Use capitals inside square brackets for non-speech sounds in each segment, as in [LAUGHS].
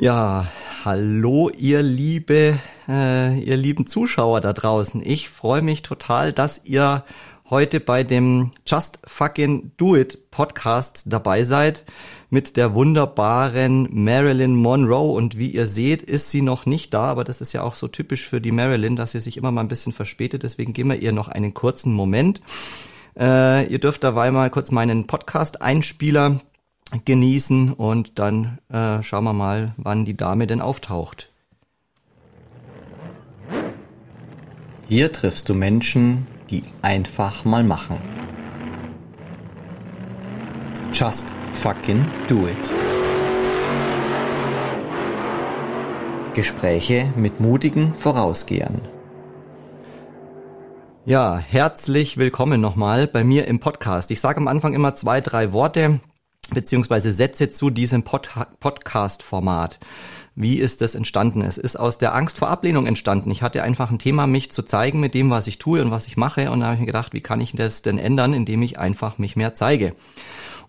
Ja, hallo ihr liebe, äh, ihr lieben Zuschauer da draußen. Ich freue mich total, dass ihr heute bei dem Just Fucking Do It Podcast dabei seid mit der wunderbaren Marilyn Monroe. Und wie ihr seht, ist sie noch nicht da, aber das ist ja auch so typisch für die Marilyn, dass sie sich immer mal ein bisschen verspätet. Deswegen geben wir ihr noch einen kurzen Moment. Äh, ihr dürft dabei mal kurz meinen Podcast-Einspieler genießen und dann äh, schauen wir mal, wann die Dame denn auftaucht. Hier triffst du Menschen, die einfach mal machen. Just fucking do it. Gespräche mit mutigen Vorausgehern. Ja, herzlich willkommen nochmal bei mir im Podcast. Ich sage am Anfang immer zwei, drei Worte beziehungsweise Sätze zu diesem Pod Podcast-Format. Wie ist das entstanden? Es ist aus der Angst vor Ablehnung entstanden. Ich hatte einfach ein Thema, mich zu zeigen mit dem, was ich tue und was ich mache. Und da habe ich mir gedacht, wie kann ich das denn ändern, indem ich einfach mich mehr zeige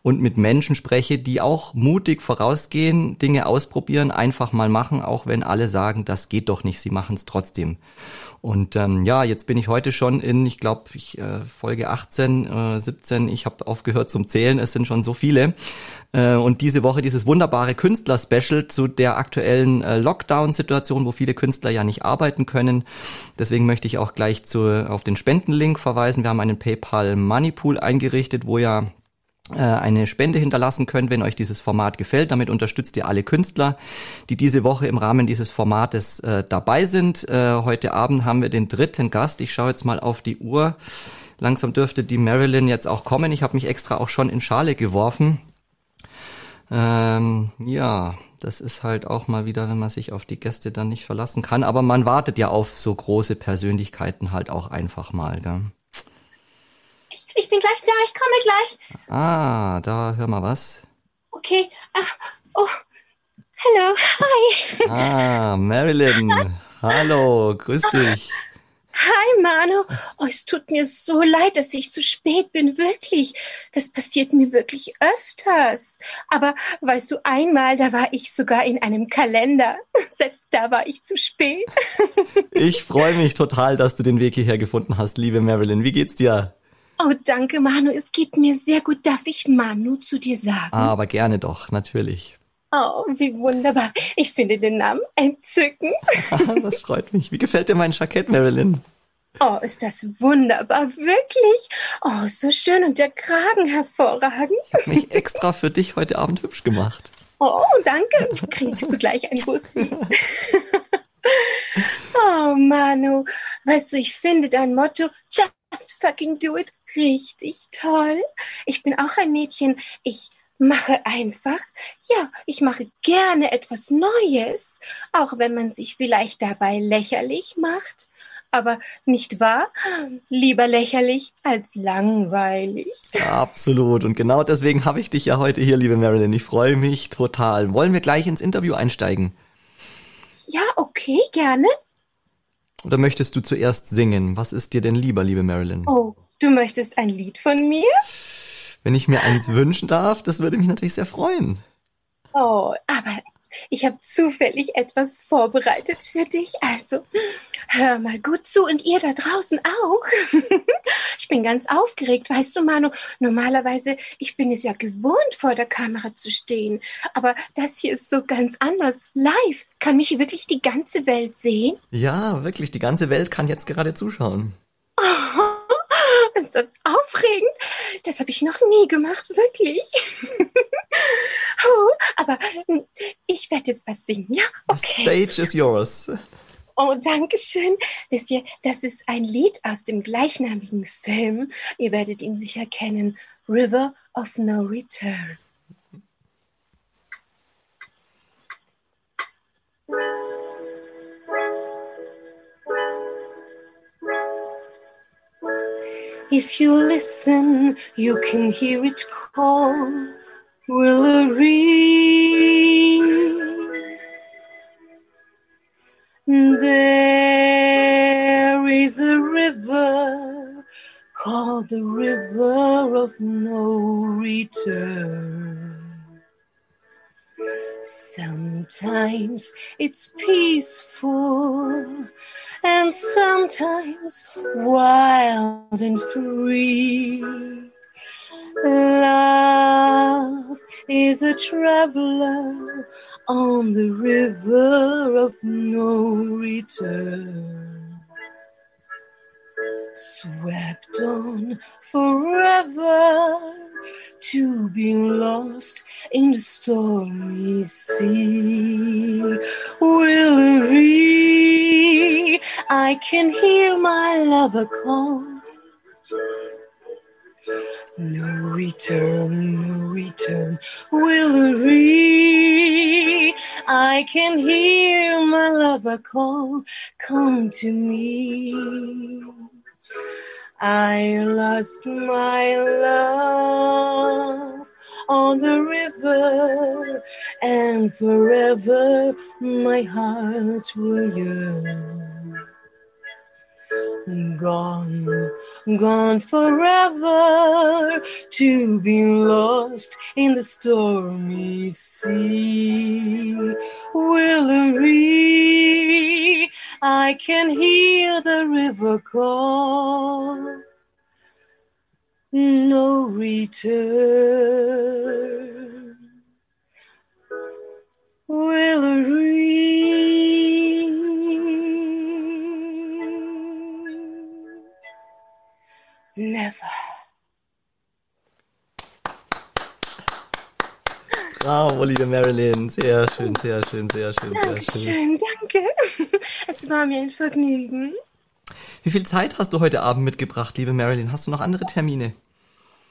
und mit Menschen spreche, die auch mutig vorausgehen, Dinge ausprobieren, einfach mal machen, auch wenn alle sagen, das geht doch nicht, sie machen es trotzdem. Und ähm, ja, jetzt bin ich heute schon in, ich glaube, ich, äh, Folge 18, äh, 17, ich habe aufgehört zum Zählen, es sind schon so viele. Äh, und diese Woche dieses wunderbare Künstler-Special zu der aktuellen äh, Lockdown-Situation, wo viele Künstler ja nicht arbeiten können. Deswegen möchte ich auch gleich zu, auf den Spendenlink verweisen. Wir haben einen PayPal Money Pool eingerichtet, wo ja eine Spende hinterlassen könnt, wenn euch dieses Format gefällt. Damit unterstützt ihr alle Künstler, die diese Woche im Rahmen dieses Formates äh, dabei sind. Äh, heute Abend haben wir den dritten Gast. Ich schaue jetzt mal auf die Uhr. Langsam dürfte die Marilyn jetzt auch kommen. Ich habe mich extra auch schon in Schale geworfen. Ähm, ja, das ist halt auch mal wieder, wenn man sich auf die Gäste dann nicht verlassen kann. Aber man wartet ja auf so große Persönlichkeiten halt auch einfach mal. Gell? Ich, ich bin gleich da, ich komme gleich. Ah, da hör mal was. Okay. Ah, oh. Hallo, hi. Ah, Marilyn. Hallo, grüß dich. Hi, Manu. Oh, es tut mir so leid, dass ich zu spät bin, wirklich. Das passiert mir wirklich öfters. Aber weißt du, einmal, da war ich sogar in einem Kalender. [LAUGHS] Selbst da war ich zu spät. Ich freue mich total, dass du den Weg hierher gefunden hast, liebe Marilyn. Wie geht's dir? Oh, danke, Manu. Es geht mir sehr gut. Darf ich Manu zu dir sagen? Ah, aber gerne doch, natürlich. Oh, wie wunderbar. Ich finde den Namen entzückend. [LAUGHS] das freut mich. Wie gefällt dir mein Jackett, Marilyn? Oh, ist das wunderbar, wirklich. Oh, so schön und der Kragen hervorragend. Ich habe mich extra für dich heute Abend hübsch gemacht. Oh, danke. Kriegst du gleich ein Bussi. [LAUGHS] oh, Manu. Weißt du, ich finde dein Motto, just fucking do it, richtig toll. Ich bin auch ein Mädchen. Ich mache einfach, ja, ich mache gerne etwas Neues, auch wenn man sich vielleicht dabei lächerlich macht. Aber nicht wahr? Lieber lächerlich als langweilig. Absolut. Und genau deswegen habe ich dich ja heute hier, liebe Marilyn. Ich freue mich total. Wollen wir gleich ins Interview einsteigen? Ja, okay, gerne. Oder möchtest du zuerst singen? Was ist dir denn lieber, liebe Marilyn? Oh, du möchtest ein Lied von mir? Wenn ich mir eins wünschen darf, das würde mich natürlich sehr freuen. Oh, aber ich habe zufällig etwas vorbereitet für dich. Also, hör mal gut zu und ihr da draußen auch. [LAUGHS] ich bin ganz aufgeregt, weißt du, Manu. Normalerweise, ich bin es ja gewohnt, vor der Kamera zu stehen. Aber das hier ist so ganz anders. Live. Kann mich wirklich die ganze Welt sehen? Ja, wirklich. Die ganze Welt kann jetzt gerade zuschauen. Ist das aufregend? Das habe ich noch nie gemacht, wirklich. [LAUGHS] oh, aber hm, ich werde jetzt was singen, ja? Okay. The stage is yours. Oh, danke schön. Wisst ihr, das ist ein Lied aus dem gleichnamigen Film. Ihr werdet ihn sicher kennen. River of No Return. If you listen, you can hear it call. Willory. There is a river called the river of no return. Sometimes it's peaceful and sometimes wild and free. Love is a traveler on the river of no return. Swept on forever to be lost in the stormy sea. Willowy, I can hear my lover call. No return, no return, Willowy. I can hear my lover call. Come to me. I lost my love on the river, and forever my heart will yearn. Gone, gone forever to be lost in the stormy sea. Willowy, I can hear the river call. No return. Willowy, never. Bravo, liebe Marilyn. Sehr schön, sehr schön, sehr schön, sehr schön. Dankeschön, danke. Es war mir ein Vergnügen. Wie viel Zeit hast du heute Abend mitgebracht, liebe Marilyn? Hast du noch andere Termine?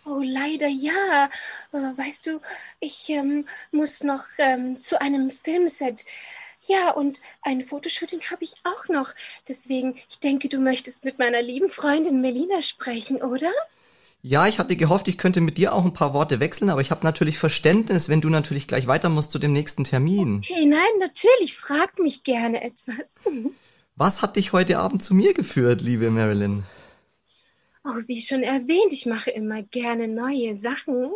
Oh, leider ja. Weißt du, ich ähm, muss noch ähm, zu einem Filmset. Ja, und ein Fotoshooting habe ich auch noch. Deswegen, ich denke, du möchtest mit meiner lieben Freundin Melina sprechen, oder? Ja, ich hatte gehofft, ich könnte mit dir auch ein paar Worte wechseln, aber ich habe natürlich Verständnis, wenn du natürlich gleich weiter musst zu dem nächsten Termin. Hey, nein, natürlich, frag mich gerne etwas. Was hat dich heute Abend zu mir geführt, liebe Marilyn? Oh, wie schon erwähnt, ich mache immer gerne neue Sachen.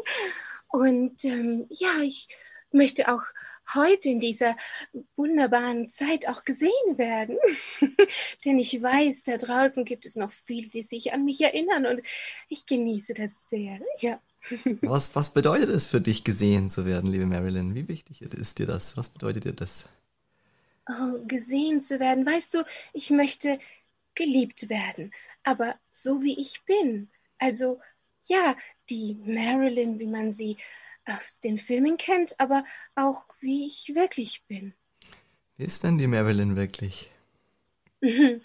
Und ähm, ja, ich möchte auch heute in dieser wunderbaren Zeit auch gesehen werden. [LAUGHS] Denn ich weiß, da draußen gibt es noch viele, die sich an mich erinnern und ich genieße das sehr. Ja. [LAUGHS] Was, was bedeutet es für dich, gesehen zu werden, liebe Marilyn? Wie wichtig ist dir das? Was bedeutet dir das? Oh, gesehen zu werden. Weißt du, ich möchte geliebt werden, aber so wie ich bin. Also ja, die Marilyn, wie man sie aus den Filmen kennt, aber auch wie ich wirklich bin. Wie ist denn die Marilyn wirklich? [LAUGHS]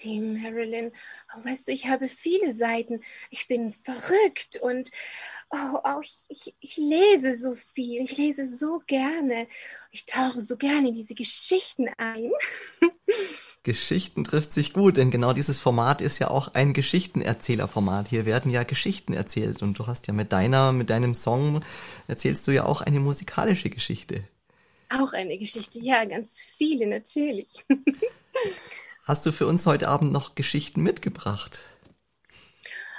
Die Marilyn, oh, weißt du, ich habe viele Seiten. Ich bin verrückt und oh, auch ich, ich, ich lese so viel. Ich lese so gerne. Ich tauche so gerne in diese Geschichten ein. [LAUGHS] Geschichten trifft sich gut, denn genau dieses Format ist ja auch ein Geschichtenerzählerformat. Hier werden ja Geschichten erzählt und du hast ja mit deiner, mit deinem Song erzählst du ja auch eine musikalische Geschichte. Auch eine Geschichte, ja, ganz viele natürlich. [LAUGHS] Hast du für uns heute Abend noch Geschichten mitgebracht?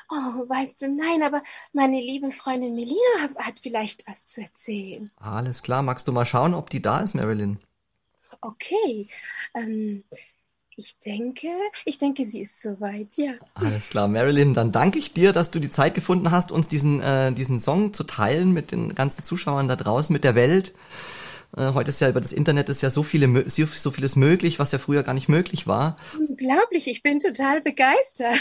Oh, weißt du, nein, aber meine liebe Freundin Melina hat, hat vielleicht was zu erzählen. Alles klar, magst du mal schauen, ob die da ist, Marilyn? Okay, ähm, ich denke, ich denke, sie ist soweit, ja. Alles klar, Marilyn, dann danke ich dir, dass du die Zeit gefunden hast, uns diesen, äh, diesen Song zu teilen mit den ganzen Zuschauern da draußen, mit der Welt. Äh, heute ist ja über das Internet ist ja so viele, so vieles möglich, was ja früher gar nicht möglich war. Unglaublich, ich bin total begeistert.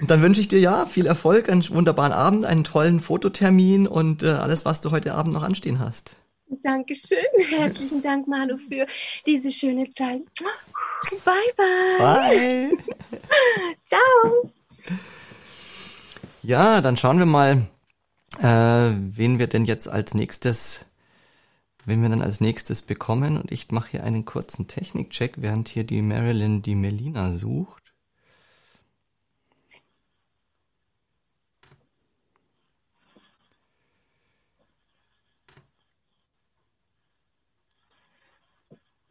Und dann wünsche ich dir ja viel Erfolg, einen wunderbaren Abend, einen tollen Fototermin und äh, alles, was du heute Abend noch anstehen hast. Dankeschön. [LAUGHS] Herzlichen Dank, Manu, für diese schöne Zeit. Bye, bye. Bye! [LAUGHS] Ciao. Ja, dann schauen wir mal, äh, wen wir denn jetzt als nächstes, wen wir dann als nächstes bekommen. Und ich mache hier einen kurzen Technikcheck, während hier die Marilyn die Melina sucht.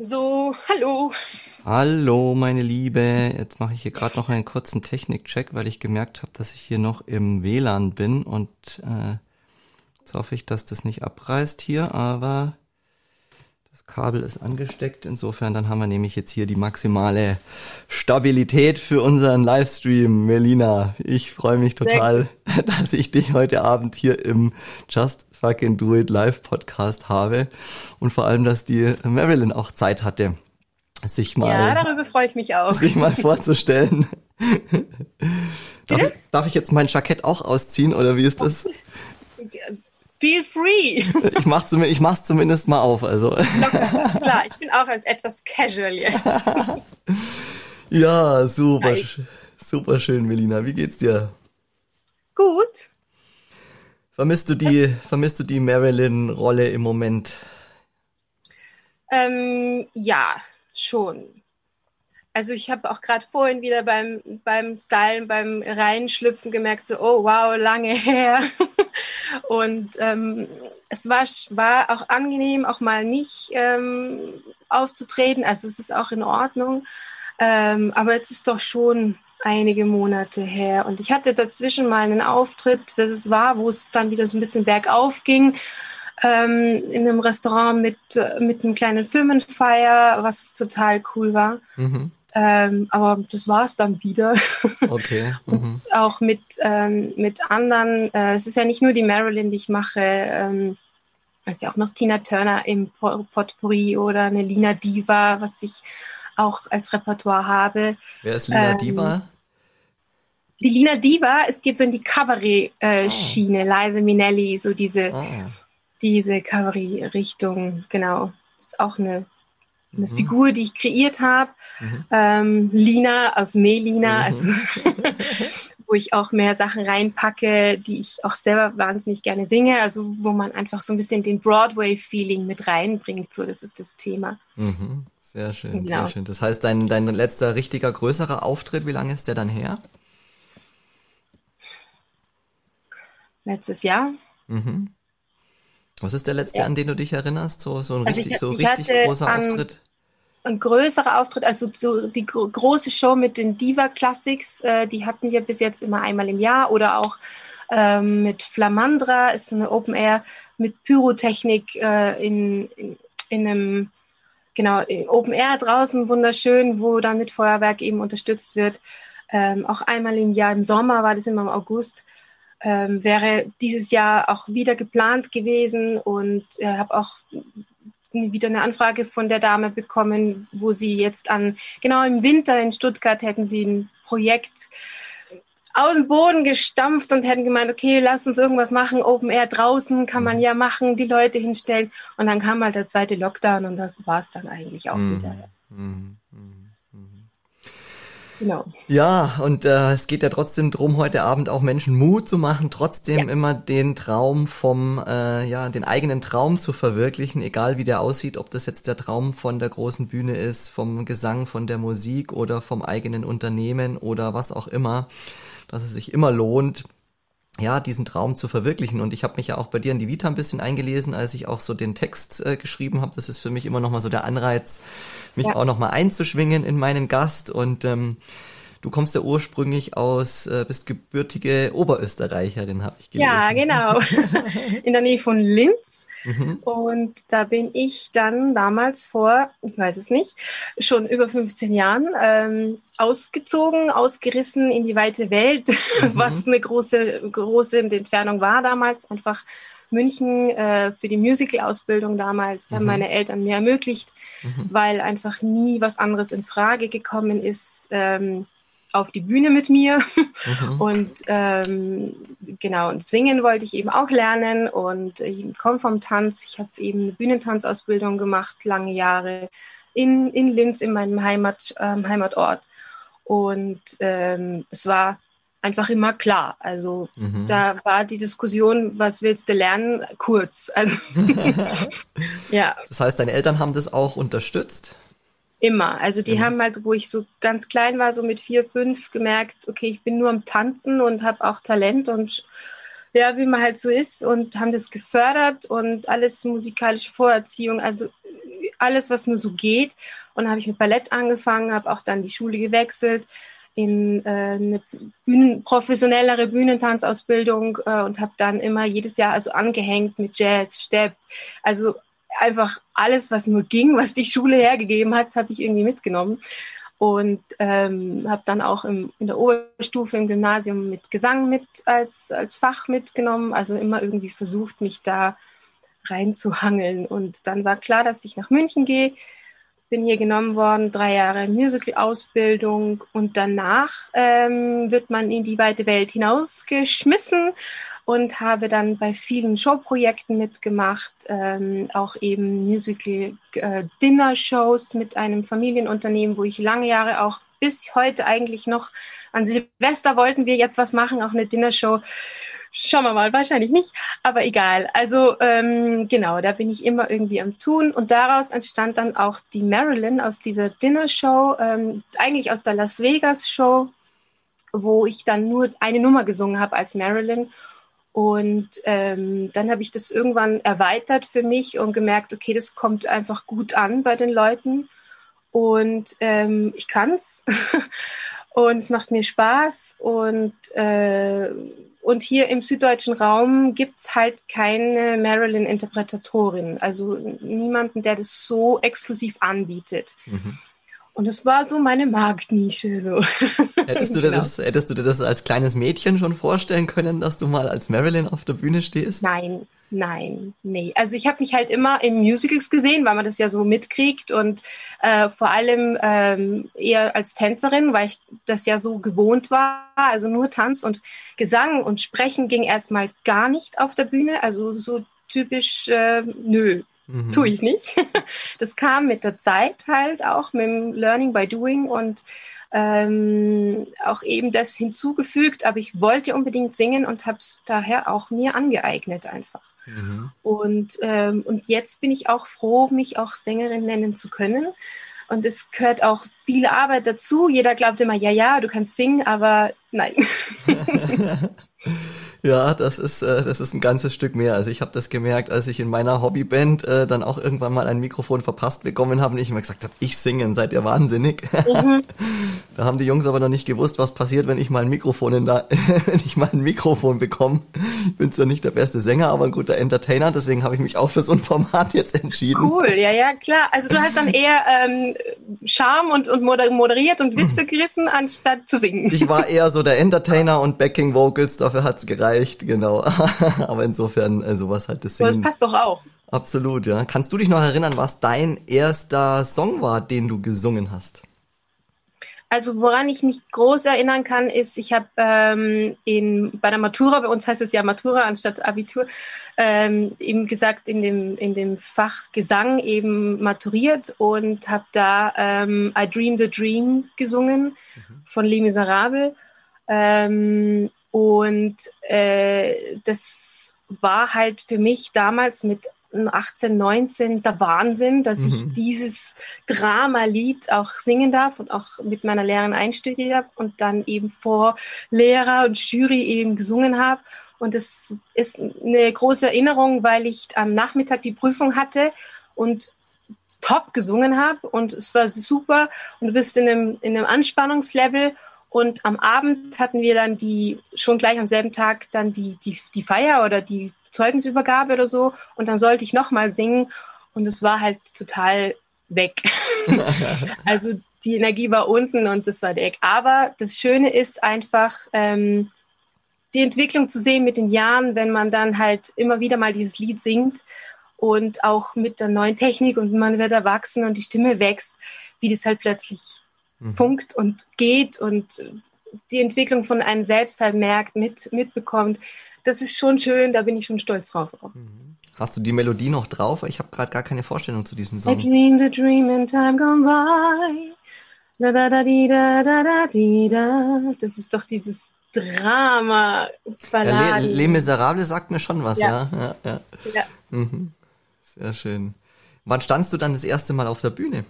So, hallo. Hallo, meine Liebe. Jetzt mache ich hier gerade noch einen kurzen Technikcheck, weil ich gemerkt habe, dass ich hier noch im WLAN bin und äh, jetzt hoffe ich, dass das nicht abreißt hier, aber das Kabel ist angesteckt. Insofern, dann haben wir nämlich jetzt hier die maximale Stabilität für unseren Livestream. Melina, ich freue mich total, [LAUGHS] dass ich dich heute Abend hier im Just Fucking Do It Live Podcast habe. Und vor allem, dass die Marilyn auch Zeit hatte, sich mal. Ja, darüber freue ich mich auch. Sich mal [LAUGHS] vorzustellen. darf, ich, darf ich jetzt mein Jackett auch ausziehen oder wie ist das? Feel free. [LAUGHS] Ich mach's, zumindest, ich mach's zumindest mal auf. Also. Klar, ich bin auch etwas casual jetzt. [LAUGHS] Ja, super, super schön, Melina. Wie geht's dir? Gut. Vermisst du die, vermisst du die Marilyn-Rolle im Moment? Ähm, ja, schon. Also ich habe auch gerade vorhin wieder beim, beim Stylen, beim Reinschlüpfen gemerkt, so, oh wow, lange her. [LAUGHS] und ähm, es war, war auch angenehm, auch mal nicht ähm, aufzutreten. Also es ist auch in Ordnung. Ähm, aber jetzt ist doch schon einige Monate her. Und ich hatte dazwischen mal einen Auftritt, das es war, wo es dann wieder so ein bisschen bergauf ging. Ähm, in einem Restaurant mit, mit einem kleinen Firmenfeier, was total cool war. Mhm. Ähm, aber das war es dann wieder. [LAUGHS] Okay. und mhm. auch mit, ähm, mit anderen, äh, es ist ja nicht nur die Marilyn, die ich mache, ähm, es ist ja auch noch Tina Turner im Potpourri oder eine Lina Diva, was ich auch als Repertoire habe. Wer ist Lina ähm, Diva? Die Lina Diva, es geht so in die Cabaret-Schiene, äh, oh. Liza Minnelli, so diese, oh. diese Cabaret-Richtung, genau. Ist auch eine eine mhm. Figur, die ich kreiert habe. Mhm. Ähm, Lina aus Melina, mhm. also [LAUGHS] wo ich auch mehr Sachen reinpacke, die ich auch selber wahnsinnig gerne singe, also wo man einfach so ein bisschen den Broadway-Feeling mit reinbringt. So, das ist das Thema. Mhm. Sehr schön, genau. sehr schön. Das heißt, dein, dein letzter richtiger größerer Auftritt, wie lange ist der dann her? Letztes Jahr. Mhm. Was ist der letzte, ja. an den du dich erinnerst? So, so ein also richtig, ich, so richtig großer an, Auftritt? Ein größerer Auftritt, also so die gro große Show mit den Diva Classics, äh, die hatten wir bis jetzt immer einmal im Jahr oder auch ähm, mit Flamandra, ist so eine Open Air mit Pyrotechnik äh, in, in, in einem genau, Open Air draußen wunderschön, wo dann mit Feuerwerk eben unterstützt wird. Ähm, auch einmal im Jahr im Sommer war das immer im August ähm, wäre dieses Jahr auch wieder geplant gewesen und äh, habe auch wieder eine Anfrage von der Dame bekommen, wo sie jetzt an, genau im Winter in Stuttgart hätten sie ein Projekt aus dem Boden gestampft und hätten gemeint, okay, lass uns irgendwas machen, Open Air draußen kann man ja machen, die Leute hinstellen. Und dann kam halt der zweite Lockdown und das war es dann eigentlich auch mhm. wieder. Mhm. Genau. Ja, und äh, es geht ja trotzdem drum, heute Abend auch Menschen Mut zu machen, trotzdem ja. immer den Traum vom, äh, ja, den eigenen Traum zu verwirklichen, egal wie der aussieht, ob das jetzt der Traum von der großen Bühne ist, vom Gesang, von der Musik oder vom eigenen Unternehmen oder was auch immer, dass es sich immer lohnt, ja, diesen Traum zu verwirklichen. Und ich habe mich ja auch bei dir in die Vita ein bisschen eingelesen, als ich auch so den Text äh, geschrieben habe. Das ist für mich immer noch mal so der Anreiz, mich ja. auch noch mal einzuschwingen in meinen Gast. Und ähm, Du kommst ja ursprünglich aus, äh, bist gebürtige Oberösterreicherin, habe ich gelesen. Ja, genau. [LAUGHS] In der Nähe von Linz. Mhm. Und da bin ich dann damals vor, ich weiß es nicht, schon über 15 Jahren ähm, ausgezogen, ausgerissen in die weite Welt, [LAUGHS] mhm. was eine große, große Entfernung war damals. Einfach München äh, für die Musical-Ausbildung damals mhm. haben meine Eltern mir ermöglicht, mhm. weil einfach nie was anderes in Frage gekommen ist. Ähm, auf die Bühne mit mir. Mhm. [LAUGHS] Und ähm, genau, und singen wollte ich eben auch lernen. Und ich komme vom Tanz. Ich habe eben eine Bühnentanzausbildung gemacht, lange Jahre in, in Linz, in meinem Heimat, ähm, Heimatort. Und ähm, es war einfach immer klar. Also mhm. da war die Diskussion, was willst du lernen, kurz. [LAUGHS] Also [LAUGHS] ja. Das heißt, deine Eltern haben das auch unterstützt? Immer. Also die mhm. haben halt, wo ich so ganz klein war, so mit vier, fünf, gemerkt, okay, ich bin nur am Tanzen und habe auch Talent und ja, wie man halt so ist und haben das gefördert und alles musikalische Vorerziehung, also alles, was nur so geht. Und dann habe ich mit Ballett angefangen, habe auch dann die Schule gewechselt. In äh, eine Bühnen, professionellere Bühnentanzausbildung äh, und habe dann immer jedes Jahr also angehängt mit Jazz, Stepp, also einfach alles, was nur ging, [LAUGHS] was die Schule hergegeben hat, habe ich irgendwie mitgenommen. Und ähm, habe dann auch im, in der Oberstufe im Gymnasium mit Gesang mit als, als Fach mitgenommen, also immer irgendwie versucht, mich da reinzuhangeln. Und dann war klar, dass ich nach München gehe bin hier genommen worden, drei Jahre Musical-Ausbildung und danach ähm, wird man in die weite Welt hinausgeschmissen und habe dann bei vielen Showprojekten mitgemacht, ähm, auch eben Musical-Dinner-Shows äh, mit einem Familienunternehmen, wo ich lange Jahre auch bis heute eigentlich noch an Silvester wollten wir jetzt was machen, auch eine Dinner-Show Schauen wir mal, wahrscheinlich nicht, aber egal. Also ähm, genau, da bin ich immer irgendwie am Tun und daraus entstand dann auch die Marilyn aus dieser Dinner Show, ähm, eigentlich aus der Las Vegas Show, wo ich dann nur eine Nummer gesungen habe als Marilyn. Und ähm, dann habe ich das irgendwann erweitert für mich und gemerkt, okay, das kommt einfach gut an bei den Leuten. Und ähm, ich kann's. [LAUGHS] und es macht mir Spaß. Und äh, und hier im süddeutschen Raum gibt es halt keine Marilyn-Interpretatorin, also niemanden, der das so exklusiv anbietet. Mhm. Und das war so meine Marktnische. So. [LAUGHS] Hättest, du dir genau. das, hättest du dir das als kleines Mädchen schon vorstellen können, dass du mal als Marilyn auf der Bühne stehst? Nein, Nein, nee. Also ich habe mich halt immer in Musicals gesehen, weil man das ja so mitkriegt und äh, vor allem ähm, eher als Tänzerin, weil ich das ja so gewohnt war. Also nur Tanz und Gesang und Sprechen ging erstmal gar nicht auf der Bühne. Also so typisch, äh, nö, mhm. tue ich nicht. [LAUGHS] Das kam mit der Zeit halt auch mit dem Learning by Doing und ähm, auch eben das hinzugefügt, aber ich wollte unbedingt singen und habe es daher auch mir angeeignet einfach. Mhm. Und, ähm, und jetzt bin ich auch froh, mich auch Sängerin nennen zu können. Und es gehört auch viel Arbeit dazu. Jeder glaubt immer, ja, ja, du kannst singen, aber nein. [LAUGHS] [LAUGHS] Ja, das ist äh, das ist ein ganzes Stück mehr. Also ich habe das gemerkt, als ich in meiner Hobbyband äh, dann auch irgendwann mal ein Mikrofon verpasst bekommen habe und ich immer gesagt habe, ich singen, seid ihr wahnsinnig. Mhm. [LAUGHS] da haben die Jungs aber noch nicht gewusst, was passiert, wenn ich mal ein Mikrofon in da, [LAUGHS] wenn ich mal ein Mikrofon bekomme. Ich bin zwar nicht der beste Sänger, aber ein guter Entertainer, deswegen habe ich mich auch für so ein Format jetzt entschieden. Cool, ja, ja, klar. Also du hast dann eher ähm, Charme und, und moderiert und [LAUGHS] Witze gerissen, anstatt zu singen. Ich war eher so der Entertainer [LAUGHS] und Backing Vocals, dafür hat's gereicht gereicht, genau. [LAUGHS] Aber insofern sowas halt das Singen. Das passt doch auch. Absolut, ja. Kannst du dich noch erinnern, was dein erster Song war, den du gesungen hast? Also woran ich mich groß erinnern kann, ist, ich habe ähm, in bei der Matura, bei uns heißt es ja Matura anstatt Abitur, ähm, eben gesagt in dem in dem Fach Gesang eben maturiert und habe da ähm, I Dream the Dream gesungen mhm. von Les Miserables. Ähm, und äh, das war halt für mich damals mit 18, 19 der Wahnsinn, dass mhm. ich dieses Dramalied auch singen darf und auch mit meiner Lehrerin einstudiert habe und dann eben vor Lehrer und Jury eben gesungen habe. Und das ist eine große Erinnerung, weil ich am Nachmittag die Prüfung hatte und top gesungen habe und es war super und du bist in einem, in einem Anspannungslevel und am Abend hatten wir dann die, schon gleich am selben Tag dann die, die, die Feier oder die Zeugensübergabe oder so. Und dann sollte ich nochmal singen. Und es war halt total weg. [LAUGHS] also die Energie war unten und das war weg. Aber das Schöne ist einfach, ähm, die Entwicklung zu sehen mit den Jahren, wenn man dann halt immer wieder mal dieses Lied singt und auch mit der neuen Technik und man wird erwachsen und die Stimme wächst, wie das halt plötzlich mhm. funkt und geht und die Entwicklung von einem selbst halt merkt, mit, mitbekommt. Das ist schon schön, da bin ich schon stolz drauf. Mhm. Hast du die Melodie noch drauf? Ich habe gerade gar keine Vorstellung zu diesem Song. I dream the dream in time gone by. Da, da, da, di, da, da, da, di, da. Das ist doch dieses Drama. Ja, Les, Les Miserables sagt mir schon was, ja. ja, ja, ja. Mhm. Sehr schön. Wann standst du dann das erste Mal auf der Bühne?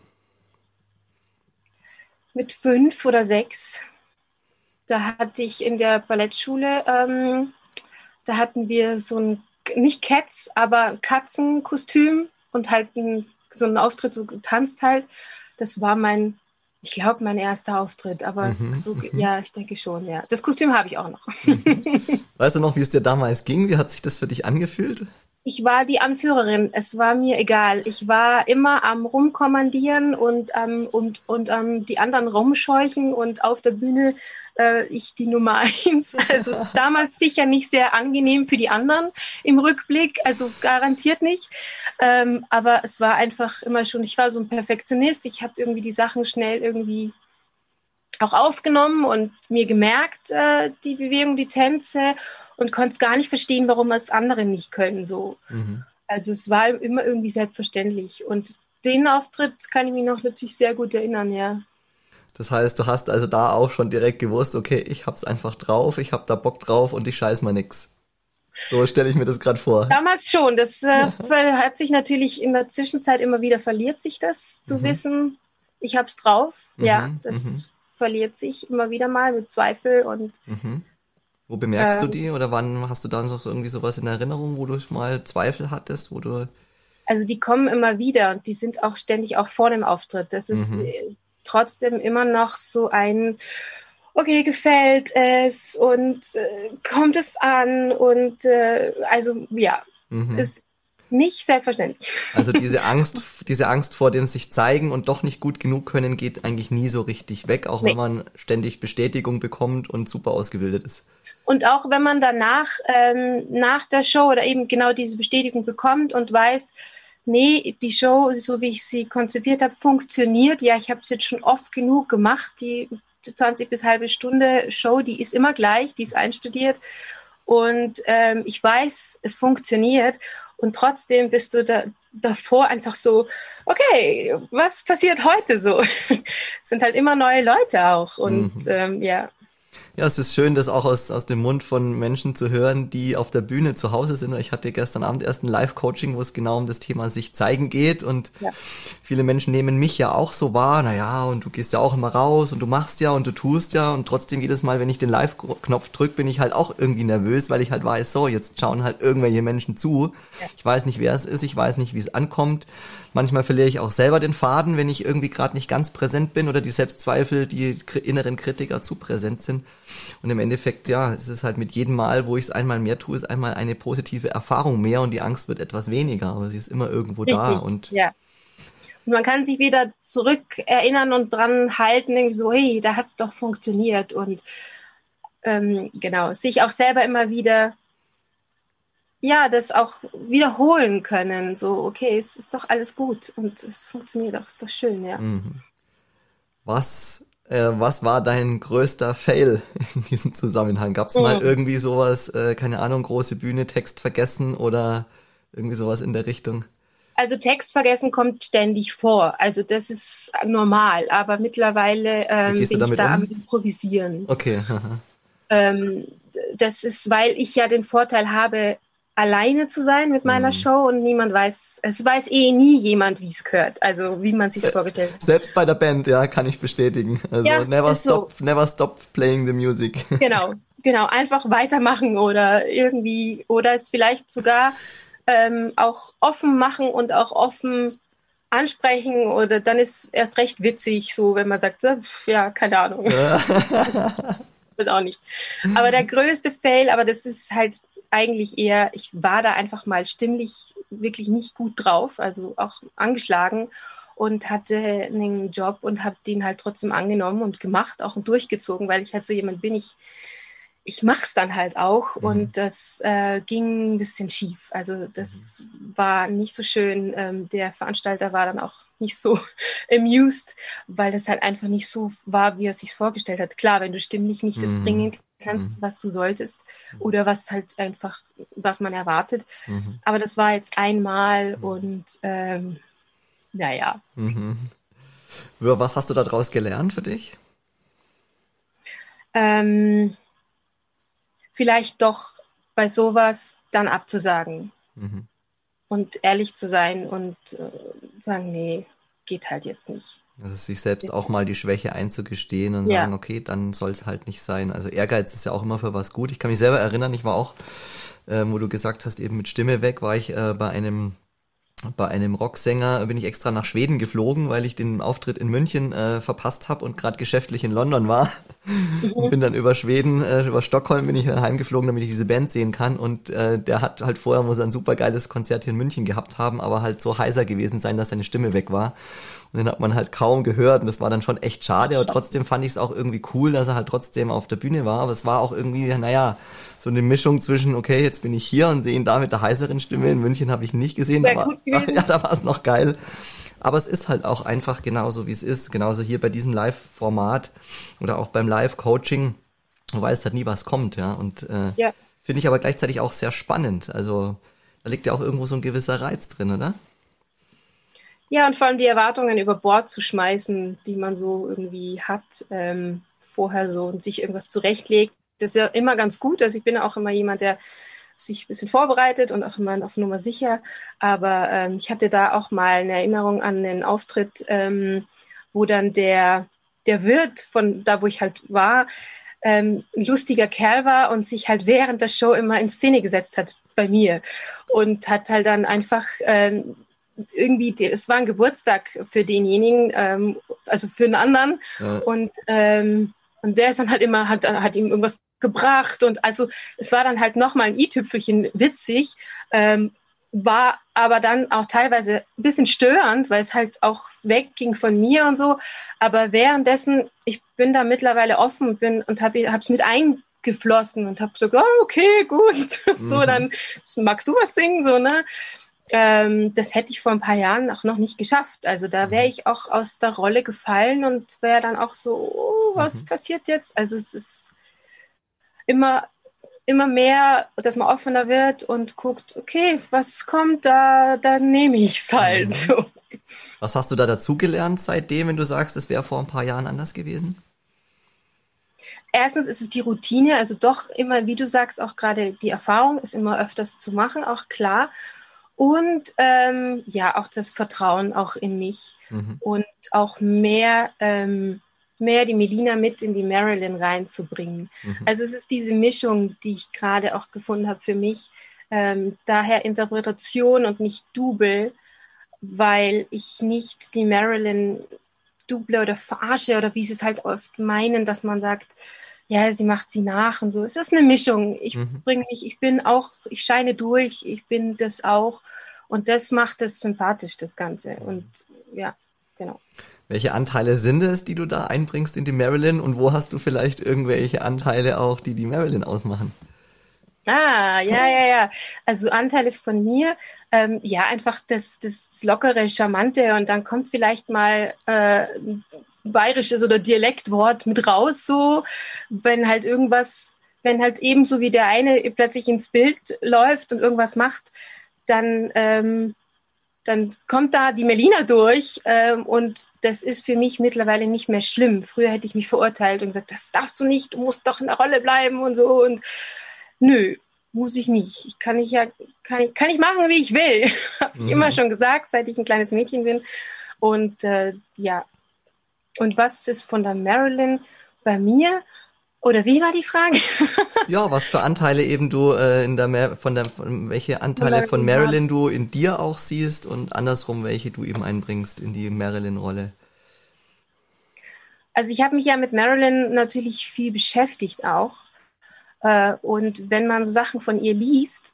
mit fünf oder sechs. Da hatte ich in der Ballettschule, ähm, da hatten wir so ein, nicht Cats, aber Katzenkostüm und halt ein, so einen Auftritt, so getanzt halt. Das war mein Ich glaube, mein erster Auftritt, aber Mhm, so, ja, ich denke schon, ja. Das Kostüm habe ich auch noch. [LAUGHS] Weißt du noch, wie es dir damals ging? Wie hat sich das für dich angefühlt? Ich war die Anführerin. Es war mir egal. Ich war immer am Rumkommandieren und am und, und am die anderen rumscheuchen und auf der Bühne äh, ich die Nummer eins. Also damals sicher nicht sehr angenehm für die anderen im Rückblick, also garantiert nicht. Ähm, aber es war einfach immer schon, ich war so ein Perfektionist. Ich habe irgendwie die Sachen schnell irgendwie auch aufgenommen und mir gemerkt, äh, die Bewegung, die Tänze und konnte es gar nicht verstehen, warum es andere nicht können. So. Mhm. Also es war immer irgendwie selbstverständlich. Und den Auftritt kann ich mich noch natürlich sehr gut erinnern, ja. Das heißt, du hast also da auch schon direkt gewusst, okay, ich hab's einfach drauf, ich hab da Bock drauf und ich scheiß mal nix. So stelle ich mir das gerade vor. Damals schon. Das äh, hat sich natürlich in der Zwischenzeit immer wieder verliert sich das zu Mhm. wissen, ich hab's drauf. Ja, Mhm, das mhm. verliert sich immer wieder mal mit Zweifel und Mhm. Wo bemerkst du Ähm. die oder wann hast du dann so irgendwie sowas in Erinnerung, wo du mal Zweifel hattest, wo du Also die kommen immer wieder und die sind auch ständig auch vor dem Auftritt. Das ist Mhm. Trotzdem immer noch so ein, okay, gefällt es und äh, kommt es an und äh, also ja, mhm. ist nicht selbstverständlich. Also diese [LAUGHS] Angst, diese Angst vor dem sich zeigen und doch nicht gut genug können, geht eigentlich nie so richtig weg, auch Nee. wenn man ständig Bestätigung bekommt und super ausgebildet ist. Und auch wenn man danach, ähm, nach der Show oder eben genau diese Bestätigung bekommt und weiß, nee, die Show, so wie ich sie konzipiert habe, funktioniert. Ja, ich habe es jetzt schon oft genug gemacht. Die 20 bis halbe Stunde Show, die ist immer gleich, die ist einstudiert. Und ähm, ich weiß, es funktioniert. Und trotzdem bist du da, davor einfach so, okay, was passiert heute so? [LAUGHS] es sind halt immer neue Leute auch. Und Mhm. ähm, ja. Ja, es ist schön, das auch aus, aus dem Mund von Menschen zu hören, die auf der Bühne zu Hause sind. Ich hatte gestern Abend erst ein Live-Coaching, wo es genau um das Thema sich zeigen geht. Und Ja. viele Menschen nehmen mich ja auch so wahr. Naja, und du gehst ja auch immer raus und du machst ja und du tust ja. Und trotzdem jedes Mal, wenn ich den Live-Knopf drücke, bin ich halt auch irgendwie nervös, weil ich halt weiß, so, jetzt schauen halt irgendwelche Menschen zu. Ich weiß nicht, wer es ist. Ich weiß nicht, wie es ankommt. Manchmal verliere ich auch selber den Faden, wenn ich irgendwie gerade nicht ganz präsent bin oder die Selbstzweifel, die inneren Kritiker zu präsent sind. Und im Endeffekt, ja, es ist halt mit jedem Mal, wo ich es einmal mehr tue, ist einmal eine positive Erfahrung mehr und die Angst wird etwas weniger, aber sie ist immer irgendwo da Richtig, und ja. Und man kann sich wieder zurück erinnern und dran halten, irgendwie so, hey, da hat es doch funktioniert. Und ähm, genau, sich auch selber immer wieder, ja, das auch wiederholen können. So, okay, es ist doch alles gut und es funktioniert auch, ist doch schön, ja. Mhm. Was, äh, was war dein größter Fail in diesem Zusammenhang? Gab es mal Mhm. irgendwie sowas, äh, keine Ahnung, große Bühne, Text vergessen oder irgendwie sowas in der Richtung? Also Text vergessen kommt ständig vor. Also das ist normal, aber mittlerweile ähm, bin ich da um? am Improvisieren. Okay, [LAUGHS] haha. Ähm, das ist, weil ich ja den Vorteil habe, alleine zu sein mit meiner Mhm. Show und niemand weiß, es weiß eh nie jemand, wie es gehört, also wie man sich Se- vorgestellt hat. Selbst bei der Band, ja, kann ich bestätigen. Also Ja, never ist so. stop, never stop playing the music. [LAUGHS] Genau, genau, einfach weitermachen oder irgendwie, oder es vielleicht sogar ähm, auch offen machen und auch offen ansprechen oder dann ist erst recht witzig, so wenn man sagt, so, pf, ja, keine Ahnung. [LAUGHS] wird auch nicht. Aber der größte Fail, aber das ist halt eigentlich eher, ich war da einfach mal stimmlich wirklich nicht gut drauf, also auch angeschlagen und hatte einen Job und habe den halt trotzdem angenommen und gemacht, auch durchgezogen, weil ich halt so jemand bin, ich, ich mache es dann halt auch Mhm. und das äh, ging ein bisschen schief. Also das war nicht so schön. Ähm, der Veranstalter war dann auch nicht so [LAUGHS] amused, weil das halt einfach nicht so war, wie er sich vorgestellt hat. Klar, wenn du stimmlich nicht das Mhm. bringen kannst, Mhm. was du solltest oder was halt einfach, was man erwartet. Mhm. Aber das war jetzt einmal und ähm, naja, Mhm. Was hast du daraus gelernt für dich? ähm, vielleicht doch bei sowas dann abzusagen Mhm. und ehrlich zu sein und äh, sagen, nee, geht halt jetzt nicht. Also sich selbst auch mal die Schwäche einzugestehen und Ja. sagen, okay, dann soll es halt nicht sein. Also Ehrgeiz ist ja auch immer für was gut. Ich kann mich selber erinnern, ich war auch, ähm, wo du gesagt hast, eben mit Stimme weg, war ich äh, bei einem bei einem Rocksänger bin ich extra nach Schweden geflogen, weil ich den Auftritt in München äh, verpasst habe und gerade geschäftlich in London war. Mhm. bin dann über Schweden, äh, über Stockholm bin ich heimgeflogen, damit ich diese Band sehen kann. Und äh, der hat halt vorher muss ein super geiles Konzert hier in München gehabt haben, aber halt so heiser gewesen sein, dass seine Stimme weg war. Und den hat man halt kaum gehört und das war dann schon echt schade. Aber trotzdem fand ich es auch irgendwie cool, dass er halt trotzdem auf der Bühne war. Aber es war auch irgendwie, naja, so eine Mischung zwischen, okay, jetzt bin ich hier und sehe ihn da mit der heiseren Stimme. In München habe ich ihn nicht gesehen, aber [LAUGHS] ja, da war es noch geil. Aber es ist halt auch einfach genauso, wie es ist. Genauso hier bei diesem Live-Format oder auch beim Live-Coaching. Du weißt halt nie, was kommt, ja. Und äh, ja. finde ich aber gleichzeitig auch sehr spannend. Also da liegt ja auch irgendwo so ein gewisser Reiz drin, oder? Ja, und vor allem die Erwartungen über Bord zu schmeißen, die man so irgendwie hat, ähm, vorher so und sich irgendwas zurechtlegt das ist ja immer ganz gut. Also ich bin auch immer jemand, der sich ein bisschen vorbereitet und auch immer auf Nummer sicher. Aber ähm, ich hatte da auch mal eine Erinnerung an einen Auftritt, ähm, wo dann der, der Wirt von da, wo ich halt war, ähm, ein lustiger Kerl war und sich halt während der Show immer in Szene gesetzt hat bei mir und hat halt dann einfach ähm, irgendwie, es war ein Geburtstag für denjenigen, ähm, also für einen anderen ja. und ähm, und der ist dann halt immer, hat, hat ihm irgendwas gebracht und also es war dann halt nochmal ein i-Tüpfelchen witzig, ähm, war aber dann auch teilweise ein bisschen störend, weil es halt auch wegging von mir und so. Aber währenddessen, ich bin da mittlerweile offen bin und habe es mit eingeflossen und habe gesagt, oh, okay, gut, [LAUGHS] so mhm. dann magst du was singen, so ne. Ähm, das hätte ich vor ein paar Jahren auch noch nicht geschafft. Also da wäre mhm. ich auch aus der Rolle gefallen und wäre dann auch so, oh, was mhm. passiert jetzt? Also es ist immer, immer mehr, dass man offener wird und guckt, okay, was kommt, da, da nehme ich es halt. Mhm. So. Was hast du da dazugelernt seitdem, wenn du sagst, es wäre vor ein paar Jahren anders gewesen? Erstens ist es die Routine, also doch immer, wie du sagst, auch gerade die Erfahrung ist immer öfters zu machen, auch klar. Und ähm, ja, auch das Vertrauen auch in mich mhm. und auch mehr, ähm, mehr die Melina mit in die Marilyn reinzubringen. Mhm. Also es ist diese Mischung, die ich gerade auch gefunden habe für mich. Ähm, daher Interpretation und nicht Double, weil ich nicht die Marilyn double oder verarsche oder wie sie es halt oft meinen, dass man sagt, ja, sie macht sie nach und so. Es ist eine Mischung. Ich mhm. bringe mich, ich bin auch, ich scheine durch, ich bin das auch. Und das macht es sympathisch, das Ganze. Und ja, genau. Welche Anteile sind es, die du da einbringst in die Marilyn und wo hast du vielleicht irgendwelche Anteile auch, die die Marilyn ausmachen? Ah, ja, ja, ja. Also Anteile von mir, ähm, ja, einfach das, das lockere, charmante und dann kommt vielleicht mal äh, bayerisches oder Dialektwort mit raus, so, wenn halt irgendwas, wenn halt ebenso wie der eine plötzlich ins Bild läuft und irgendwas macht, dann, ähm, dann kommt da die Melina durch ähm, und das ist für mich mittlerweile nicht mehr schlimm. Früher hätte ich mich verurteilt und gesagt, das darfst du nicht, du musst doch in der Rolle bleiben und so und nö, muss ich nicht. Ich kann ich ja, kann ich, kann ich machen, wie ich will. [LAUGHS] Habe ich mhm. immer schon gesagt, seit ich ein kleines Mädchen bin. Und äh, ja, und was ist von der Marilyn bei mir? Oder wie war die Frage? ja, was für Anteile eben du äh, in der Mer von der von, welche Anteile von Marilyn du in dir auch siehst und andersrum welche du eben einbringst in die Marilyn Rolle. Also ich habe mich ja mit Marilyn natürlich viel beschäftigt auch äh, und wenn man so Sachen von ihr liest,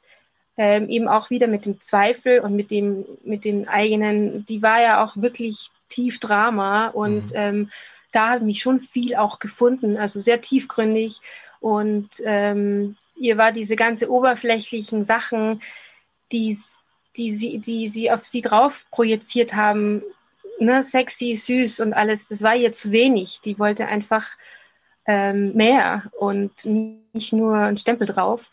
äh, eben auch wieder mit dem Zweifel und mit dem mit den eigenen, die war ja auch wirklich tief Drama und mhm. ähm, da habe ich mich schon viel auch gefunden, also sehr tiefgründig und ähm, ihr war diese ganze oberflächlichen Sachen, die, die, sie, die sie auf sie drauf projiziert haben, ne, sexy, süß und alles, das war ihr zu wenig. Die wollte einfach ähm, mehr und nicht nur ein Stempel drauf.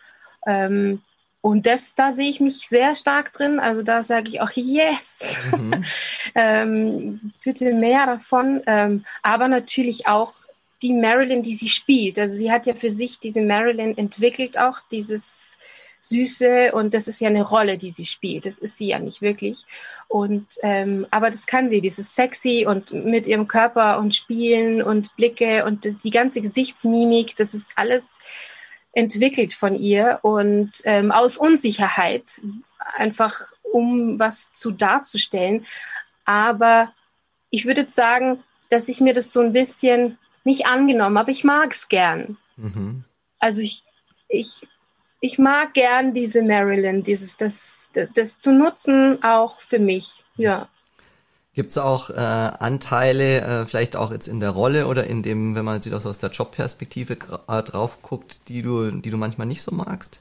Ähm, und das, da sehe ich mich sehr stark drin. Also da sage ich auch yes, mhm. [LAUGHS] ähm, bitte mehr davon. Ähm, aber natürlich auch die Marilyn, die sie spielt. Also sie hat ja für sich diese Marilyn entwickelt, auch dieses Süße und das ist ja eine Rolle, die sie spielt. Das ist sie ja nicht wirklich. Und ähm, aber das kann sie, dieses sexy und mit ihrem Körper und Spielen und Blicke und die ganze Gesichtsmimik, das ist alles entwickelt von ihr und ähm, aus Unsicherheit, einfach um was zu darzustellen. Aber ich würde sagen, dass ich mir das so ein bisschen nicht angenommen habe. Ich mag es gern. Mhm. Also ich, ich, ich mag gern diese Marilyn, dieses, das, das, das zu nutzen, auch für mich. Ja. Gibt es auch äh, Anteile, äh, vielleicht auch jetzt in der Rolle oder in dem, wenn man so aus der Jobperspektive äh, drauf guckt, die du, die du manchmal nicht so magst?